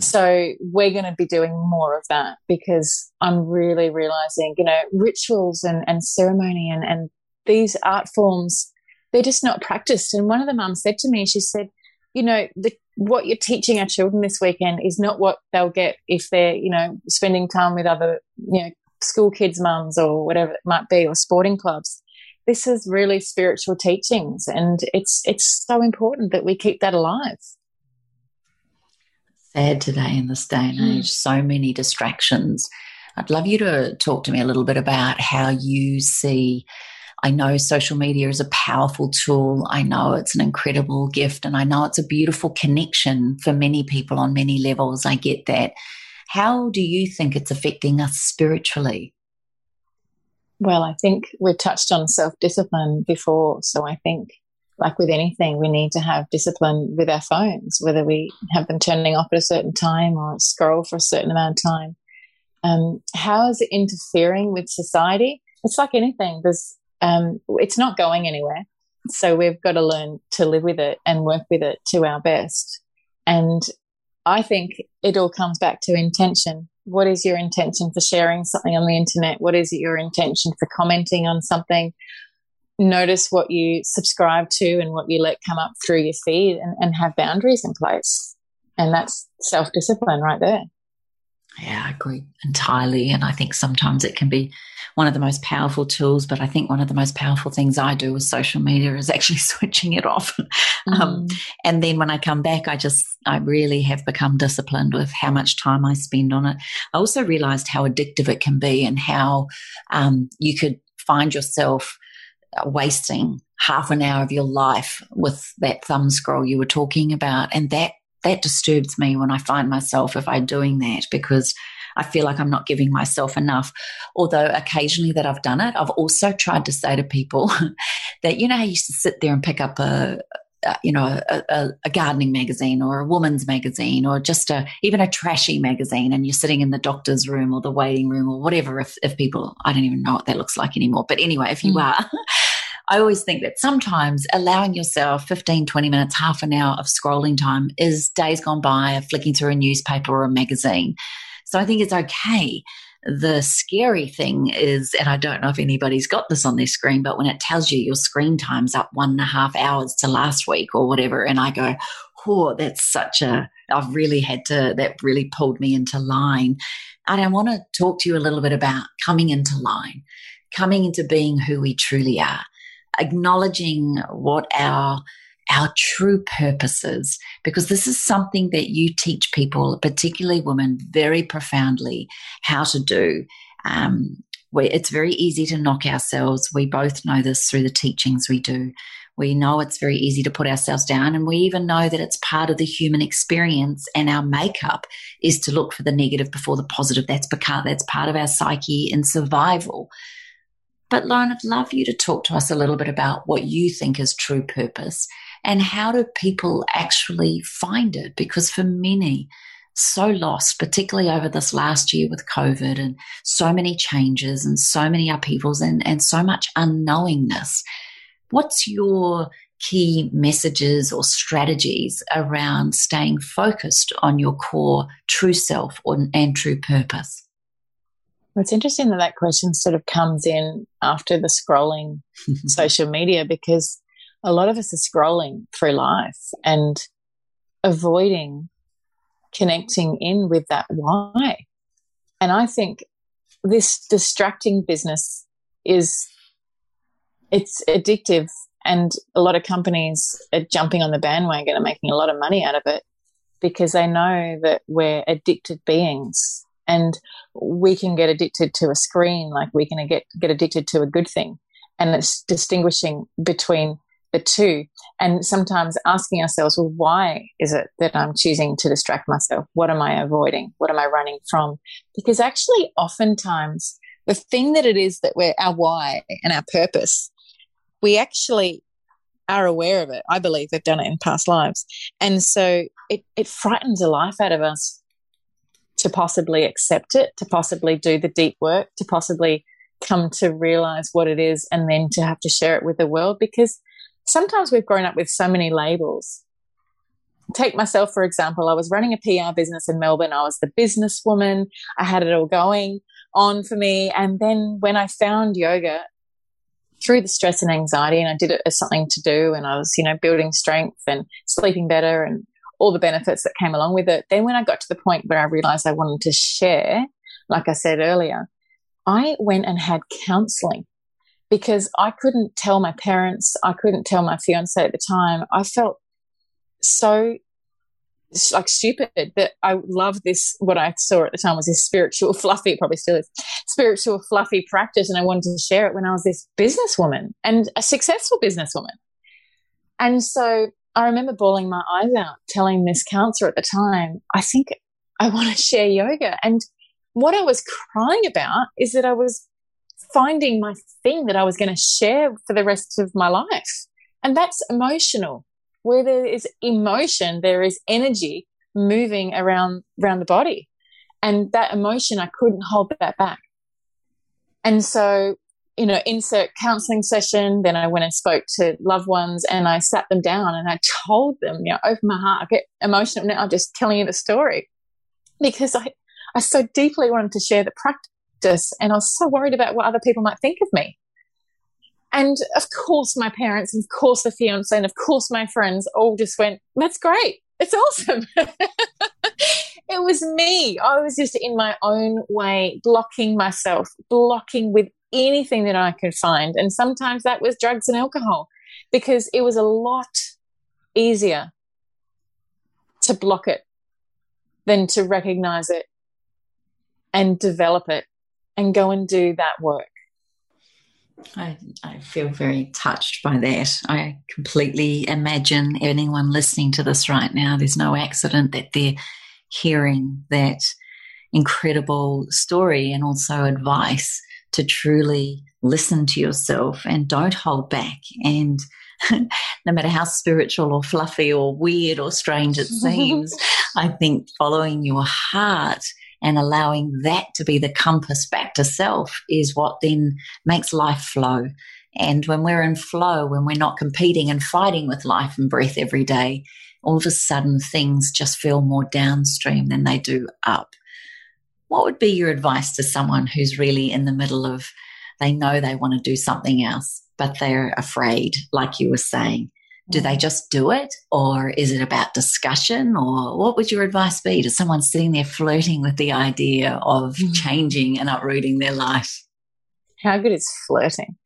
So we're going to be doing more of that because I'm really realizing, you know, rituals and, and ceremony and, and these art forms, they're just not practiced. And one of the mums said to me, she said, you know, the, what you're teaching our children this weekend is not what they'll get if they're, you know, spending time with other, you know, school kids' mums or whatever it might be, or sporting clubs. This is really spiritual teachings, and it's it's so important that we keep that alive sad today in this day and hmm. age. Mm. So many distractions. I'd love you to talk to me a little bit about how you see. I know social media is a powerful tool. I know it's an incredible gift, and I know it's a beautiful connection for many people on many levels. I get that. How do you think it's affecting us spiritually? Well, I think we've touched on self discipline before. So I think like with anything, we need to have discipline with our phones, whether we have them turning off at a certain time or scroll for a certain amount of time. Um, how is it interfering with society? It's like anything. There's, um, it's not going anywhere. So we've got to learn to live with it and work with it to our best. And I think it all comes back to intention. What is your intention for sharing something on the internet? What is your intention for commenting on something? notice what you subscribe to and what you let come up through your feed and, and have boundaries in place. And that's self discipline right there. Yeah, I agree entirely. And I think sometimes it can be one of the most powerful tools, but I think one of the most powerful things I do with social media is actually switching it off. Um, mm. Um, and then when I come back, I just, I really have become disciplined with how much time I spend on it. I also realized how addictive it can be and how um, you could find yourself uh, wasting half an hour of your life with that thumb scroll you were talking about. And that that disturbs me when I find myself if I'm doing that because I feel like I'm not giving myself enough. Although occasionally that I've done it, I've also tried to say to people that, you know, I used to sit there and pick up a, a you know, a, a, a, gardening magazine or a woman's magazine or just a, even a trashy magazine and you're sitting in the doctor's room or the waiting room or whatever. If, if people, I don't even know what that looks like anymore. But anyway, if you mm. are, I always think that sometimes allowing yourself 15, 20 minutes, half an hour of scrolling time is days gone by of flicking through a newspaper or a magazine. So I think it's okay. The scary thing is, and I don't know if anybody's got this on their screen, but when it tells you your screen time's up one and a half hours to last week or whatever, and I go, oh, that's such a, I've really had to, that really pulled me into line. And I want to talk to you a little bit about coming into line, coming into being who we truly are acknowledging what our our true purposes, because this is something that you teach people, particularly women, very profoundly how to do. Um, it's very easy to knock ourselves. We both know this through the teachings we do. We know it's very easy to put ourselves down, and we even know that it's part of the human experience. And our makeup is to look for the negative before the positive. That's because that's part of our psyche in survival. But Lauren, I'd love you to talk to us a little bit about what you think is true purpose and how do people actually find it? Because for many, so lost, particularly over this last year with COVID and so many changes and so many upheavals and, and so much unknowingness. What's your key messages or strategies around staying focused on your core true self or, and true purpose? Well, it's interesting that that question sort of comes in after the scrolling social media because a lot of us are scrolling through life and avoiding connecting in with that why. And I think this distracting business is it's addictive and a lot of companies are jumping on the bandwagon and making a lot of money out of it because they know that we're addicted beings and we can get addicted to a screen like we can get get addicted to a good thing. And it's distinguishing between the two. And sometimes asking ourselves well why is it that i'm choosing to distract myself? What am i avoiding? What am i running from? Because actually oftentimes the thing that it is that we're our why and our purpose we actually are aware of it. I believe we've done it in past lives. And so it, it frightens the life out of us to possibly accept it, to possibly do the deep work, to possibly come to realize what it is, and then to have to share it with the world. Because sometimes we've grown up with so many labels. Take myself, for example, I was running a PR business in Melbourne. I was the businesswoman. I had it all going on for me. And then when I found yoga through the stress and anxiety, and I did it as something to do, and I was, you know, building strength and sleeping better and all the benefits that came along with it. Then when I got to the point where I realized I wanted to share, like I said earlier, I went and had counseling because I couldn't tell my parents, I couldn't tell my fiance at the time. I felt so like stupid that I love this. What I saw at the time was this spiritual, fluffy, probably still is spiritual, fluffy practice, and I wanted to share it when I was this businesswoman and a successful businesswoman. And so I remember bawling my eyes out, telling this counselor at the time, I think I want to share yoga. And what I was crying about is that I was finding my thing that I was going to share for the rest of my life. And that's emotional. Where there is emotion, there is energy moving around, around the body. And that emotion, I couldn't hold that back. And so you know, insert counseling session. Then I went and spoke to loved ones and I sat them down and I told them, you know, open my heart. I get emotional now just telling you the story because I, I so deeply wanted to share the practice and I was so worried about what other people might think of me. And of course, my parents, and of course, the fiance, and of course, my friends all just went, That's great. It's awesome. it was me. I was just in my own way, blocking myself, blocking with anything that I could find. And sometimes that was drugs and alcohol because it was a lot easier to block it than to recognize it and develop it and go and do that work. I, I feel very touched by that. I completely imagine anyone listening to this right now, there's no accident that they're hearing that incredible story and also advice to truly listen to yourself and don't hold back. And no matter how spiritual or fluffy or weird or strange it seems, I think following your heart and allowing that to be the compass back to self is what then makes life flow. And when we're in flow, when we're not competing and fighting with life and breath every day, all of a sudden things just feel more downstream than they do up. What would be your advice to someone who's really in the middle of, they know they want to do something else, but they're afraid, like you were saying? Do they just do it or is it about discussion or what would your advice be to someone sitting there flirting with the idea of mm. changing and uprooting their life? How good is flirting?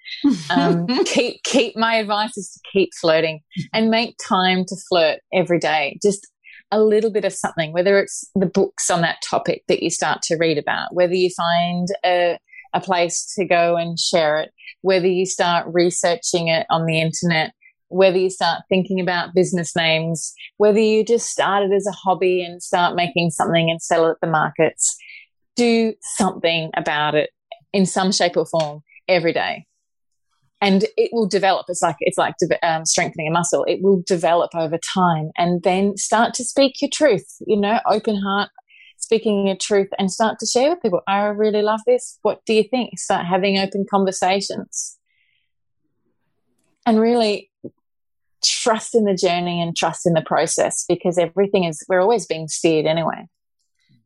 Um, keep keep my advice is to keep flirting and make time to flirt every day. Just a little bit of something, whether it's the books on that topic that you start to read about, whether you find a, a place to go and share it, whether you start researching it on the internet, whether you start thinking about business names, whether you just started as a hobby and start making something and sell it at the markets, do something about it in some shape or form every day. And it will develop. It's like it's like um, strengthening a muscle. It will develop over time, and then start to speak your truth. You know, open heart, speaking your truth, and start to share with people. I really love this. What do you think? Start having open conversations, and really trust in the journey and trust in the process because everything is, we're always being steered anyway.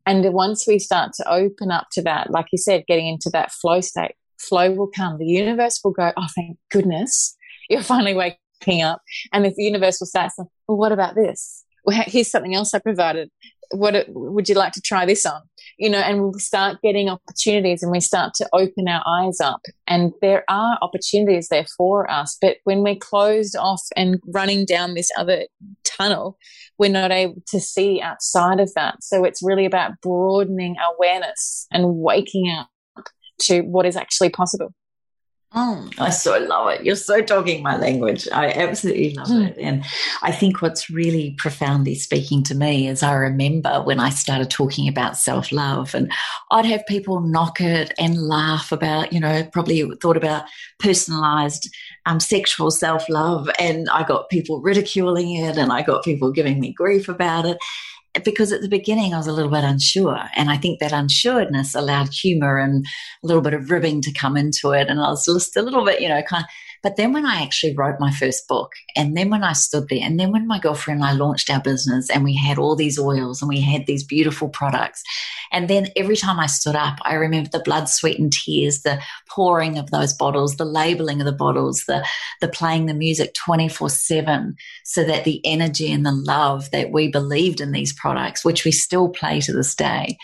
And once we start to open up to that, like you said, getting into that flow state, flow will come. The universe will go, oh, thank goodness you're finally waking up. And the universe will start saying, well, what about this? Well, here's something else I provided what would you like to try this on you know and we start getting opportunities and we start to open our eyes up and there are opportunities there for us but when we're closed off and running down this other tunnel we're not able to see outside of that so it's really about broadening awareness and waking up to what is actually possible Oh, I so love it. You're so talking my language. I absolutely love mm. it. And I think what's really profoundly speaking to me is I remember when I started talking about self love, and I'd have people knock it and laugh about, you know, probably thought about personalized um, sexual self love. And I got people ridiculing it, and I got people giving me grief about it because at the beginning I was a little bit unsure. And I think that unsureness allowed humor and a little bit of ribbing to come into it. And I was just a little bit, you know, kind of but then when I actually wrote my first book, and then when I stood there, and then when my girlfriend and I launched our business and we had all these oils and we had these beautiful products, and then every time I stood up, I remember the blood, sweat, and tears, the pouring of those bottles, the labeling of the bottles, the, the playing the music 24 7, so that the energy and the love that we believed in these products, which we still play to this day,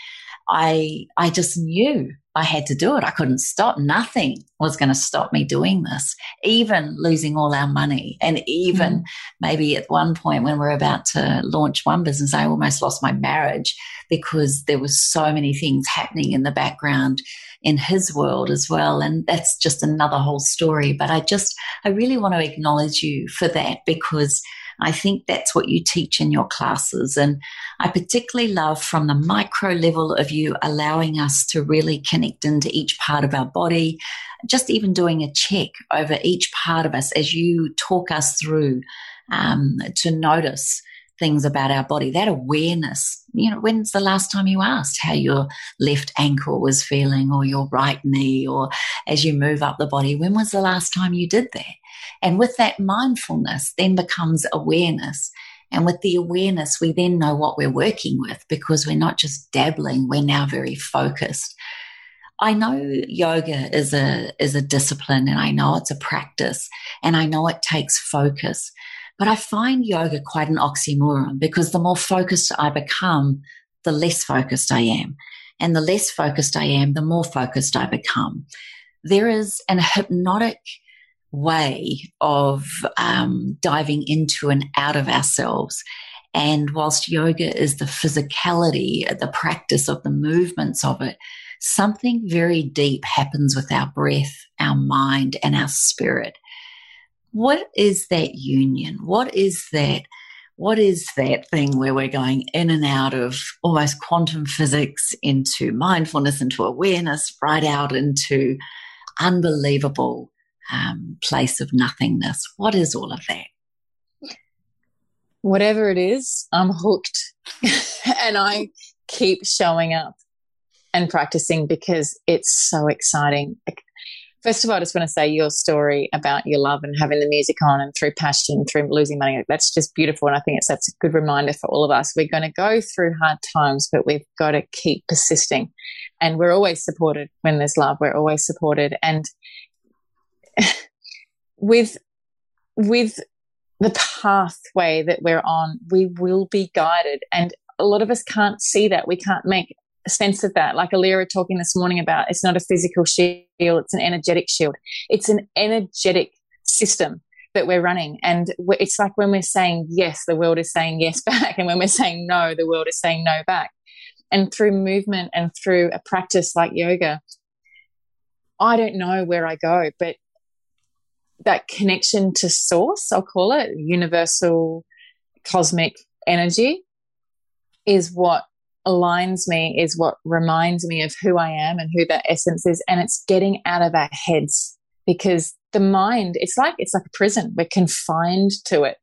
I, I just knew I had to do it. I couldn't stop. Nothing was going to stop me doing this, even losing all our money. And even mm. maybe at one point when we we're about to launch one business, I almost lost my marriage because there was so many things happening in the background in his world as well. And that's just another whole story. But I just, I really want to acknowledge you for that because I think that's what you teach in your classes. And I particularly love from the micro level of you allowing us to really connect into each part of our body, just even doing a check over each part of us as you talk us through um, to notice things about our body, that awareness. You know, when's the last time you asked how your left ankle was feeling or your right knee or as you move up the body? When was the last time you did that? And with that mindfulness then becomes awareness. And with the awareness, we then know what we're working with because we're not just dabbling, we're now very focused. I know yoga is a, is a discipline and I know it's a practice and I know it takes focus, but I find yoga quite an oxymoron because the more focused I become, the less focused I am. And the less focused I am, the more focused I become. There is an hypnotic way of um, diving into and out of ourselves. And whilst yoga is the physicality, the practice of the movements of it, something very deep happens with our breath, our mind, and our spirit. What is that union? What is that? What is that thing where we're going in and out of almost quantum physics into mindfulness, into awareness, right out into unbelievable um, place of nothingness? What is all of that? Whatever it is, I'm hooked. and I keep showing up and practicing because it's so exciting. First of all, I just want to say your story about your love and having the music on and through passion, through losing money. That's just beautiful. And I think it's that's a good reminder for all of us. We're going to go through hard times, but we've got to keep persisting. And we're always supported when there's love. We're always supported. And with with the pathway that we're on, we will be guided. And a lot of us can't see that. We can't make sense of that. Like Alira talking this morning about it's not a physical shield, it's an energetic shield. It's an energetic system that we're running. And it's like when we're saying yes, the world is saying yes back. And when we're saying no, the world is saying no back. And through movement and through a practice like yoga, I don't know where I go, but that connection to source, I'll call it universal cosmic energy, is what aligns me, is what reminds me of who I am and who that essence is. And it's getting out of our heads because the mind, it's like it's like a prison. We're confined to it.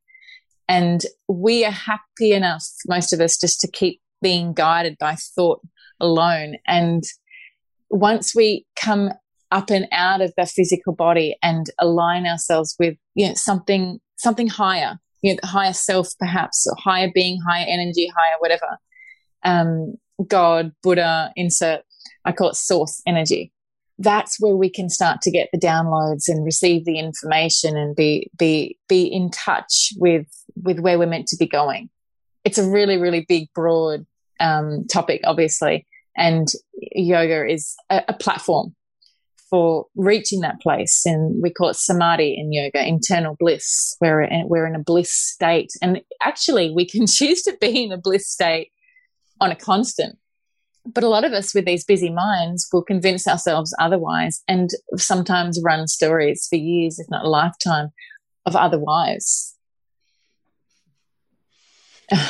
And we are happy enough, most of us, just to keep being guided by thought alone. And once we come up and out of the physical body and align ourselves with you know something something higher you know higher self perhaps higher being higher energy higher whatever um, god buddha insert i call it source energy that's where we can start to get the downloads and receive the information and be be be in touch with with where we're meant to be going it's a really really big broad um, topic obviously and yoga is a, a platform for reaching that place. And we call it samadhi in yoga, internal bliss. We're we're in a bliss state. And actually, we can choose to be in a bliss state on a constant. But a lot of us with these busy minds will convince ourselves otherwise and sometimes run stories for years, if not a lifetime, of otherwise.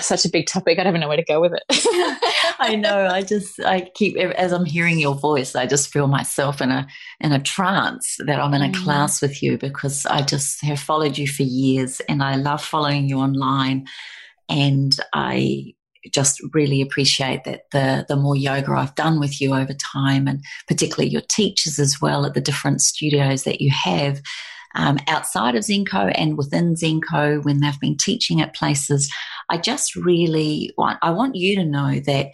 such a big topic. I don't even know where to go with it. I know. I just I keep as I'm hearing your voice, I just feel myself in a in a trance that I'm in a mm. class with you because I just have followed you for years and I love following you online and I just really appreciate that the the more yoga I've done with you over time and particularly your teachers as well at the different studios that you have um, outside of Zenko and within Zenko when they've been teaching at places. I just really want, I want you to know that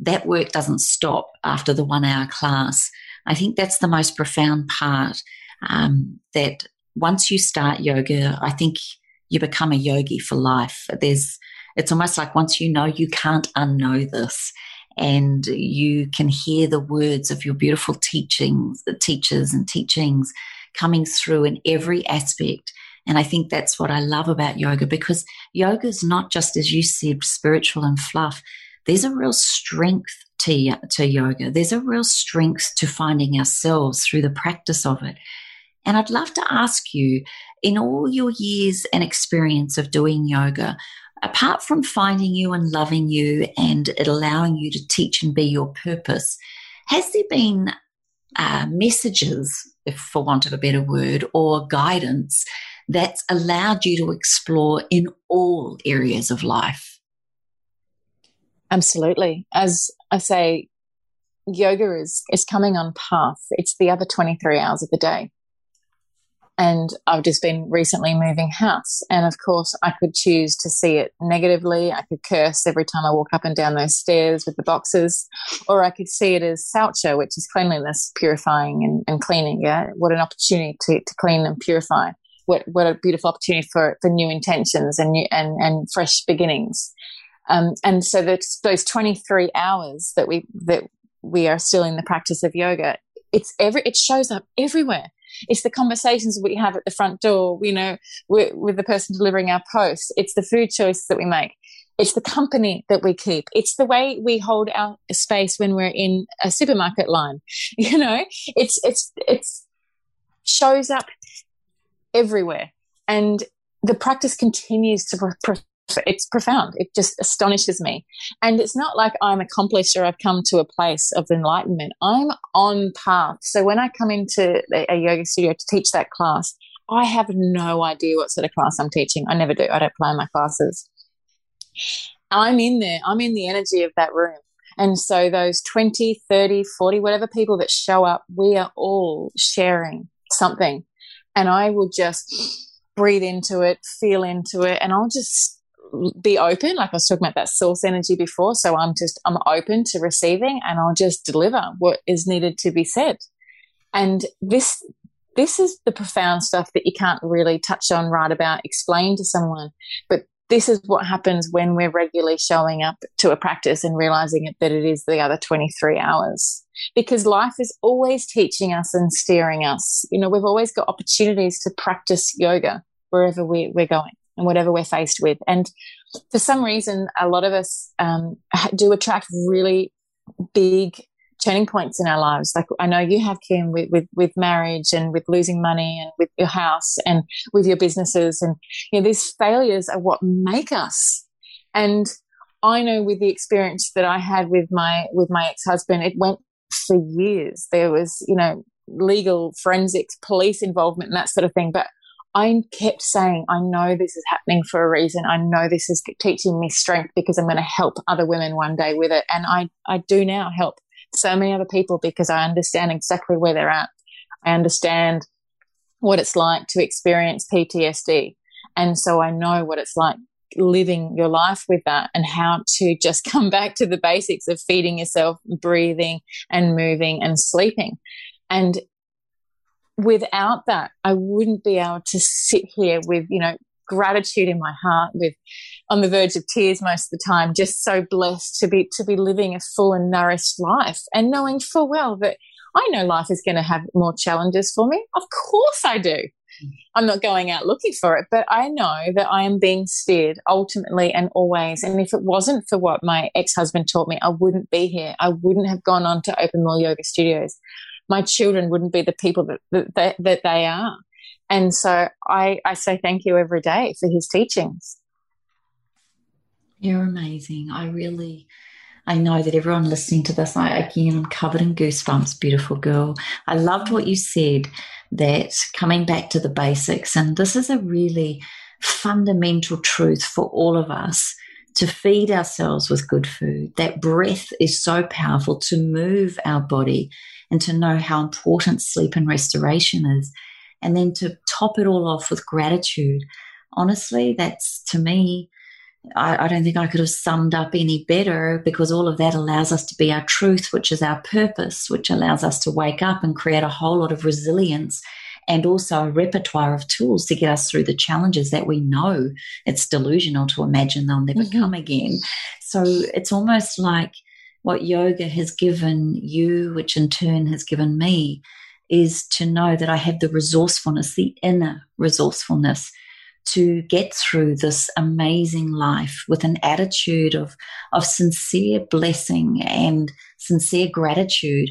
that work doesn't stop after the one hour class. I think that's the most profound part um, that once you start yoga, I think you become a yogi for life. There's, it's almost like once you know, you can't unknow this and you can hear the words of your beautiful teachings, the teachers and teachings coming through in every aspect. And I think that's what I love about yoga because yoga is not just, as you said, spiritual and fluff. There's a real strength to, to yoga. There's a real strength to finding ourselves through the practice of it. And I'd love to ask you, in all your years and experience of doing yoga, apart from finding you and loving you and it allowing you to teach and be your purpose, has there been uh, messages, if for want of a better word, or guidance that's allowed you to explore in all areas of life. Absolutely. As I say, yoga is, is coming on path. It's the other 23 hours of the day. And I've just been recently moving house. And of course, I could choose to see it negatively. I could curse every time I walk up and down those stairs with the boxes, or I could see it as saucha, which is cleanliness, purifying and, and cleaning. Yeah. What an opportunity to, to clean and purify what what a beautiful opportunity for for new intentions and new and and fresh beginnings. Um, and so that's those 23 hours that we, that we are still in the practice of yoga, it's every, it shows up everywhere. It's the conversations we have at the front door, you know, with, with the person delivering our post. It's the food choices that we make. It's the company that we keep. It's the way we hold our space when we're in a supermarket line. You know, it's, it's, it's shows up everywhere. And the practice continues to it's profound. It just astonishes me. And it's not like I'm accomplished or I've come to a place of enlightenment. I'm on path. So when I come into a yoga studio to teach that class, I have no idea what sort of class I'm teaching. I never do. I don't plan my classes. I'm in there. I'm in the energy of that room. And so those 20, 30, 40, whatever people that show up, we are all sharing something. And I will just breathe into it, feel into it, and I'll just be open. Like I was talking about that source energy before. So I'm just, I'm open to receiving and I'll just deliver what is needed to be said. And this, this is the profound stuff that you can't really touch on, right about, explain to someone. But this is what happens when we're regularly showing up to a practice and realizing it, that it is the other 23 hours. Because life is always teaching us and steering us. You know, we've always got opportunities to practice yoga wherever we, we're going and whatever we're faced with. And for some reason, a lot of us um, do attract really big turning points in our lives. Like I know you have, Kim, with, with, with marriage and with losing money and with your house and with your businesses. And, you know, these failures are what make us. And I know with the experience that I had with my, with my ex-husband, it went for years. There was, you know, legal forensics, police involvement and that sort of thing. But I kept saying, I know this is happening for a reason. I know this is teaching me strength because I'm going to help other women one day with it. And I, I do now help so many other people because I understand exactly where they're at. I understand what it's like to experience PTSD. And so I know what it's like living your life with that and how to just come back to the basics of feeding yourself, breathing and moving and sleeping. And without that, I wouldn't be able to sit here with, you know, gratitude in my heart with on the verge of tears most of the time just so blessed to be to be living a full and nourished life and knowing full well that I know life is going to have more challenges for me. Of course I do. I'm not going out looking for it but I know that I am being steered ultimately and always and if it wasn't for what my ex-husband taught me I wouldn't be here. I wouldn't have gone on to open more yoga studios my children wouldn't be the people that, that, that they are. And so I, I say thank you every day for his teachings. You're amazing. I really, I know that everyone listening to this, I again, I'm covered in goosebumps, beautiful girl. I loved what you said that coming back to the basics, and this is a really fundamental truth for all of us to feed ourselves with good food. That breath is so powerful to move our body and to know how important sleep and restoration is. And then to top it all off with gratitude. Honestly, that's to me, I, I, don't think I could have summed up any better because all of that allows us to be our truth, which is our purpose, which allows us to wake up and create a whole lot of resilience and also a repertoire of tools to get us through the challenges that we know it's delusional to imagine they'll never mm-hmm. come again. So it's almost like what yoga has given you, which in turn has given me, is to know that I have the resourcefulness, the inner resourcefulness to get through this amazing life with an attitude of, of sincere blessing and sincere gratitude.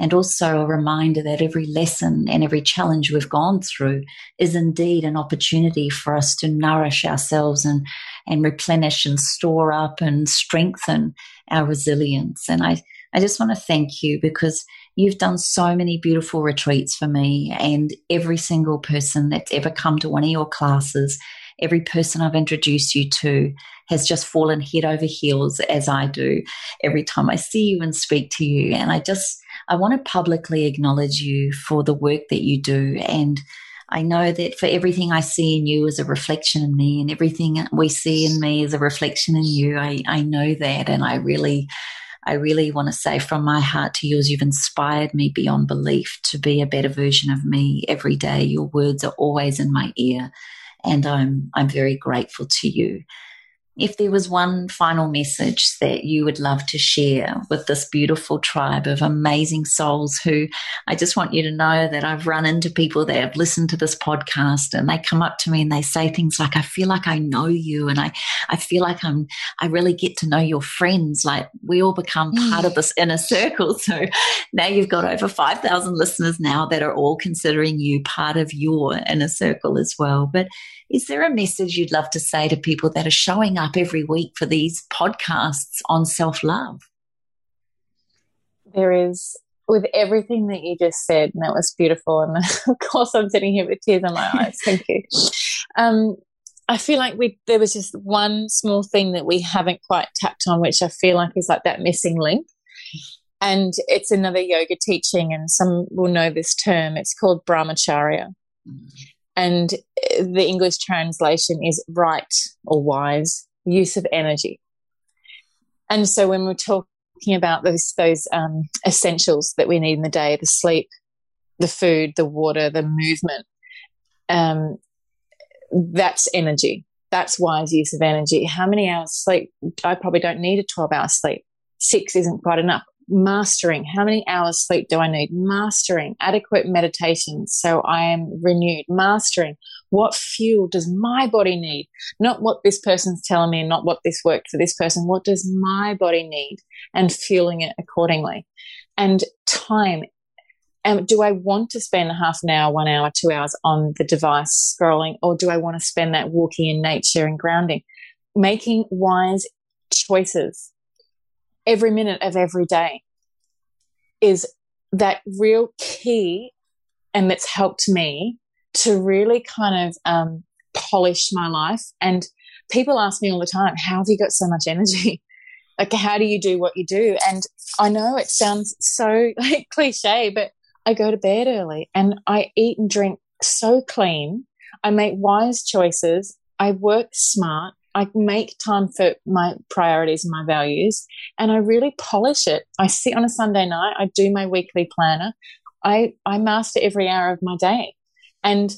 And also a reminder that every lesson and every challenge we've gone through is indeed an opportunity for us to nourish ourselves and, and replenish and store up and strengthen our resilience. And I, I just want to thank you because you've done so many beautiful retreats for me and every single person that's ever come to one of your classes, every person I've introduced you to has just fallen head over heels as I do every time I see you and speak to you. And I just, I want to publicly acknowledge you for the work that you do and I know that for everything I see in you is a reflection in me, and everything we see in me is a reflection in you. I, I know that, and I really, I really want to say from my heart to yours, you've inspired me beyond belief to be a better version of me every day. Your words are always in my ear, and I'm I'm very grateful to you. If there was one final message that you would love to share with this beautiful tribe of amazing souls who I just want you to know that I've run into people that have listened to this podcast and they come up to me and they say things like, I feel like I know you and I, I feel like I'm, I really get to know your friends. Like we all become mm. part of this inner circle. So now you've got over 5,000 listeners now that are all considering you part of your inner circle as well. But is there a message you'd love to say to people that are showing up every week for these podcasts on self love? There is, with everything that you just said, and that was beautiful. And of course, I'm sitting here with tears in my eyes. Thank you. Um, I feel like we there was just one small thing that we haven't quite tapped on, which I feel like is like that missing link. And it's another yoga teaching, and some will know this term. It's called brahmacharya. Mm-hmm. And the English translation is right or wise use of energy. And so when we're talking about those, those um, essentials that we need in the day, the sleep, the food, the water, the movement, um, that's energy. That's wise use of energy. How many hours sleep? I probably don't need a 12 hour sleep. Six isn't quite enough mastering how many hours sleep do I need? Mastering adequate meditation so I am renewed. Mastering what fuel does my body need? Not what this person's telling me, not what this worked for this person. What does my body need? And fueling it accordingly. And time. Um, do I want to spend half an hour, one hour, two hours on the device scrolling, or do I want to spend that walking in nature and grounding? Making wise choices every minute of every day is that real key and that's helped me to really kind of um, polish my life. And people ask me all the time how have you got so much energy? Like how do you do what you do? And i know it sounds so like cliche but i go to bed early and i eat and drink so clean. I make wise choices. I work smart I make time for my priorities and my values and I really polish it. I sit on a Sunday night, I do my weekly planner. I, I master every hour of my day. And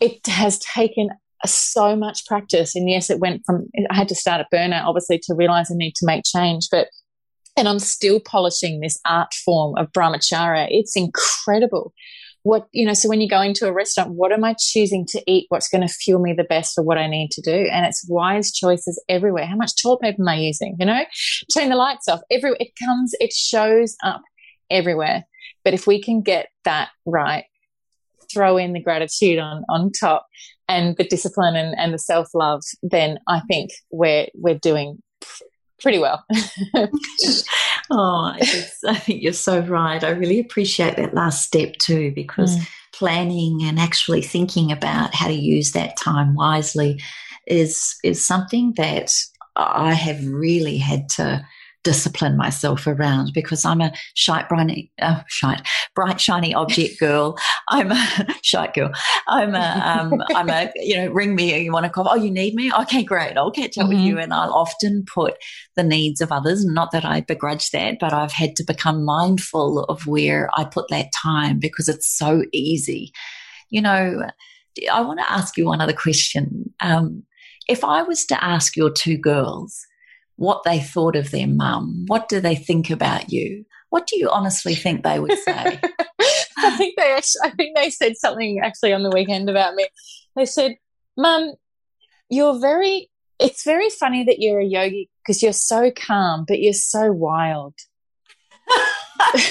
it has taken so much practice. And yes, it went from, I had to start at burnout, obviously, to realize I need to make change. But, and I'm still polishing this art form of brahmacharya. It's incredible what you know so when you go into a restaurant what am i choosing to eat? What's going to fuel me the best for what i need to do? And it's wise choices everywhere. How much toilet paper am i using? You know turn the lights off. Every it comes it shows up everywhere. But if we can get that right throw in the gratitude on on top and the discipline and, and the self-love then i think we're we're doing pretty well oh, I think you're so right. I really appreciate that last step too, because mm. planning and actually thinking about how to use that time wisely is is something that I have really had to discipline myself around because I'm a shite, briny, uh, shite, bright, shiny object girl. I'm a shite girl. I'm a, um, I'm a, you know, ring me. You want to call? Oh, you need me? Okay, great. I'll catch up mm-hmm. with you. And I'll often put the needs of others. Not that I begrudge that, but I've had to become mindful of where I put that time because it's so easy. You know, I want to ask you one other question. Um, if I was to ask your two girls, what they thought of their mum. What do they think about you? What do you honestly think they would say? I think they actually, I think they said something actually on the weekend about me. They said, "Mum, you're very. It's very funny that you're a yogi because you're so calm, but you're so wild."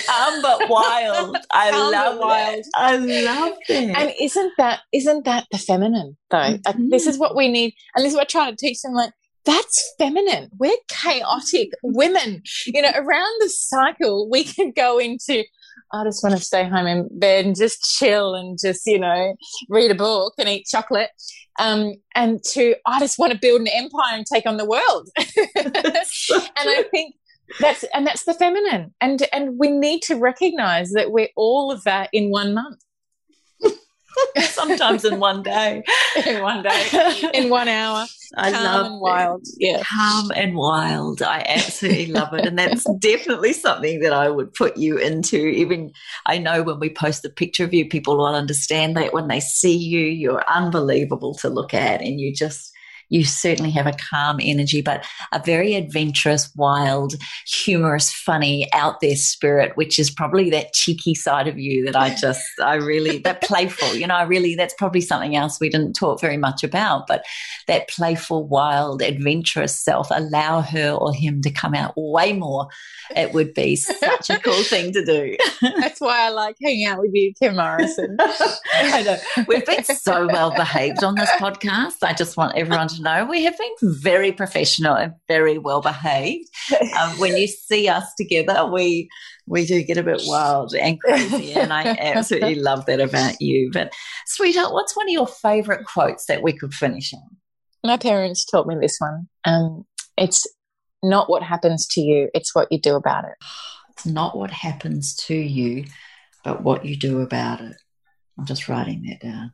calm but wild. I calm love wild. I love it. And isn't that isn't that the feminine though? Mm-hmm. this is what we need, and this is what I try to teach them. Like that's feminine. We're chaotic women. You know, around the cycle, we can go into, I just want to stay home in bed and just chill and just, you know, read a book and eat chocolate. Um, and to, I just want to build an empire and take on the world. and I think that's, and that's the feminine. And, and we need to recognize that we're all of that in one month. Sometimes in one day. in one day. In one hour. I Calm love and wild. Yeah. Calm and wild. I absolutely love it. And that's definitely something that I would put you into. Even I know when we post a picture of you, people will understand that when they see you, you're unbelievable to look at and you just you certainly have a calm energy, but a very adventurous, wild, humorous, funny, out there spirit, which is probably that cheeky side of you that I just, I really, that playful, you know, I really, that's probably something else we didn't talk very much about, but that playful, wild, adventurous self, allow her or him to come out way more. It would be such a cool thing to do. That's why I like hanging out with you, Kim Morrison. I know. We've been so well behaved on this podcast. I just want everyone to know we have been very professional and very well behaved. Um, when you see us together, we we do get a bit wild and crazy, and I absolutely love that about you. But, sweetheart, what's one of your favourite quotes that we could finish on? My parents taught me this one. Um, it's not what happens to you; it's what you do about it. It's not what happens to you, but what you do about it. I'm just writing that down.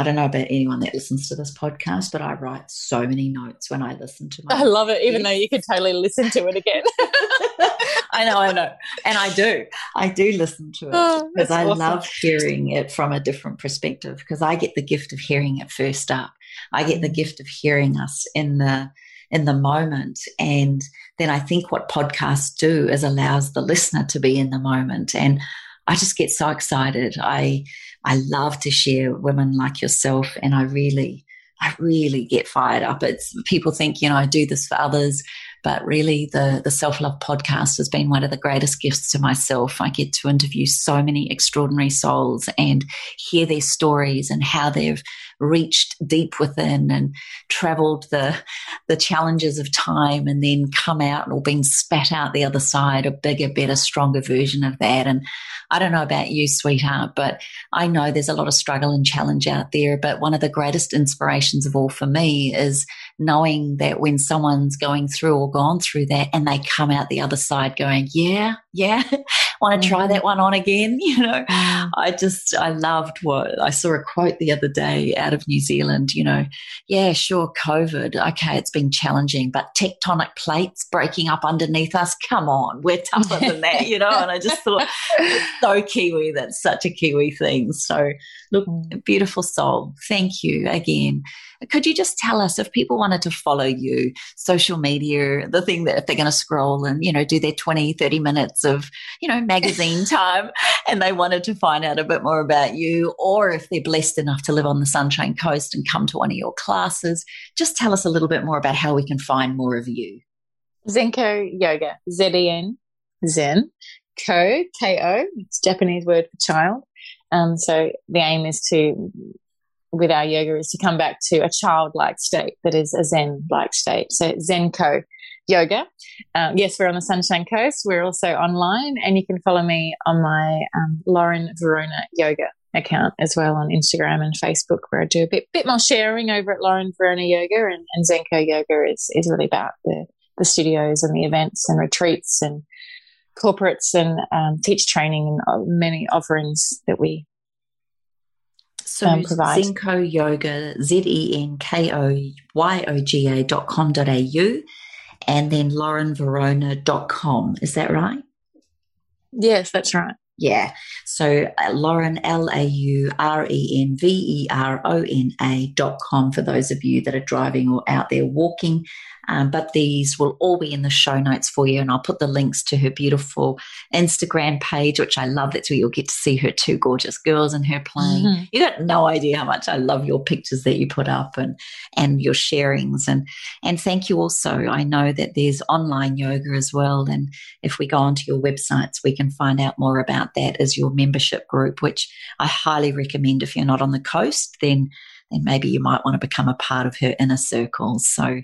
I don't know about anyone that listens to this podcast, but I write so many notes when I listen to my. I love it, even though you could totally listen to it again. I know, I know, and I do. I do listen to it oh, because I awesome. love hearing it from a different perspective. Because I get the gift of hearing it first up. I get the mm. gift of hearing us in the in the moment, and then I think what podcasts do is allows the listener to be in the moment and I just get so excited. I I love to share women like yourself, and I really, I really get fired up. It's people think you know I do this for others, but really the the self love podcast has been one of the greatest gifts to myself. I get to interview so many extraordinary souls and hear their stories and how they've reached deep within and traveled the the challenges of time and then come out or been spat out the other side a bigger better stronger version of that. And i don't know about you sweetheart but i know there's a lot of struggle and challenge out there but one of the greatest inspirations of all for me is knowing that when someone's going through or gone through that and they come out the other side going yeah yeah want to try that one on again you know? Mm. i just i loved what i saw a quote the other day out of new zealand you know yeah sure covid okay it's been challenging but tectonic plates breaking up underneath us come on we're tougher than that you know? And i just thought so kiwi that's such a kiwi thing. So look mm. beautiful soul thank you again could you just tell us if people wanted to follow you, social media, the thing that if they're going to scroll and, you know, do their 20, 30 minutes of, you know, magazine time and they wanted to find out a bit more about you, or if they're blessed enough to live on the Sunshine Coast and come to one of your classes, just tell us a little bit more about how we can find more of you. Zenko Yoga, Z E N, Zen, Ko, K O, it's Japanese word for child. Um, so the aim is to with our yoga is to come back to a childlike state that is a Zen like state. So Zenko yoga. Um, yes, we're on the Sunshine Coast. We're also online, and you can follow me on my um, Lauren Verona yoga account as well on Instagram and Facebook, where I do a bit bit more sharing over at Lauren Verona Yoga, and, and Zenko Yoga is is really about the the studios and the events and retreats and corporates and um, teach training and uh, many offerings that we so um, provide. Zenko Yoga, Z E N K O Y O G A dot com dot au, and then laurenverona.com. Is that right? Yes, that's right. Yeah. So uh, Lauren, L A U R E N V E R O N A dot com for those of you that are driving or out there walking. Um, but these will all be in the show notes for you. And I'll put the links to her beautiful Instagram page, which I love. That's where you'll get to see her two gorgeous girls and her playing. Mm-hmm. You got no idea how much I love your pictures that you put up and, and your sharings. And, and thank you also. I know that there's online yoga as well. And if we go onto your websites, we can find out more about that as your membership group, which I highly recommend if you're not on the coast, then then maybe you might want to become a part of her inner circle. So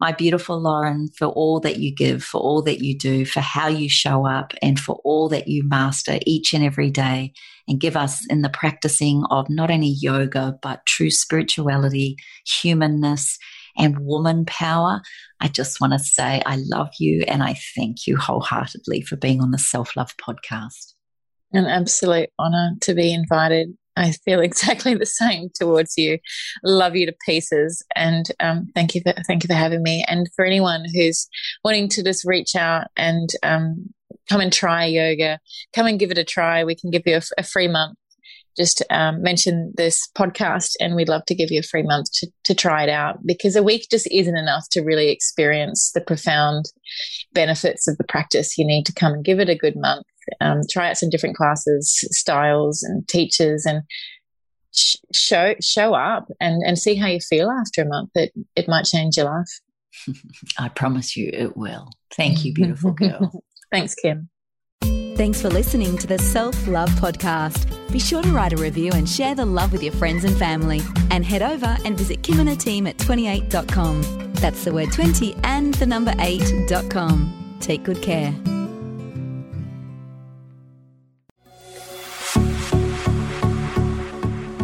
my beautiful Lauren, for all that you give, for all that you do, for how you show up, and for all that you master each and every day, and give us in the practicing of not only yoga, but true spirituality, humanness, and woman power. I just want to say I love you and I thank you wholeheartedly for being on the Self Love podcast. An absolute honor to be invited I feel exactly the same towards you. Love you to pieces, and um, thank you for thank you for having me. And for anyone who's wanting to just reach out and um, come and try yoga, come and give it a try. We can give you a, a free month just um, mention this podcast and we'd love to give you a free month to, to try it out because a week just isn't enough to really experience the profound benefits of the practice. You need to come and give it a good month, um, try out some different classes, styles, and teachers, and sh- show show up and, and see how you feel after a month. It, it might change your life. I promise you it will. Thank you, beautiful girl. Thanks, Kim. Thanks for listening to the Self Love Podcast. Be sure to write a review and share the love with your friends and family. And head over and visit Kim and her team at 28.com. That's the word 20 and the number 8.com. Take good care.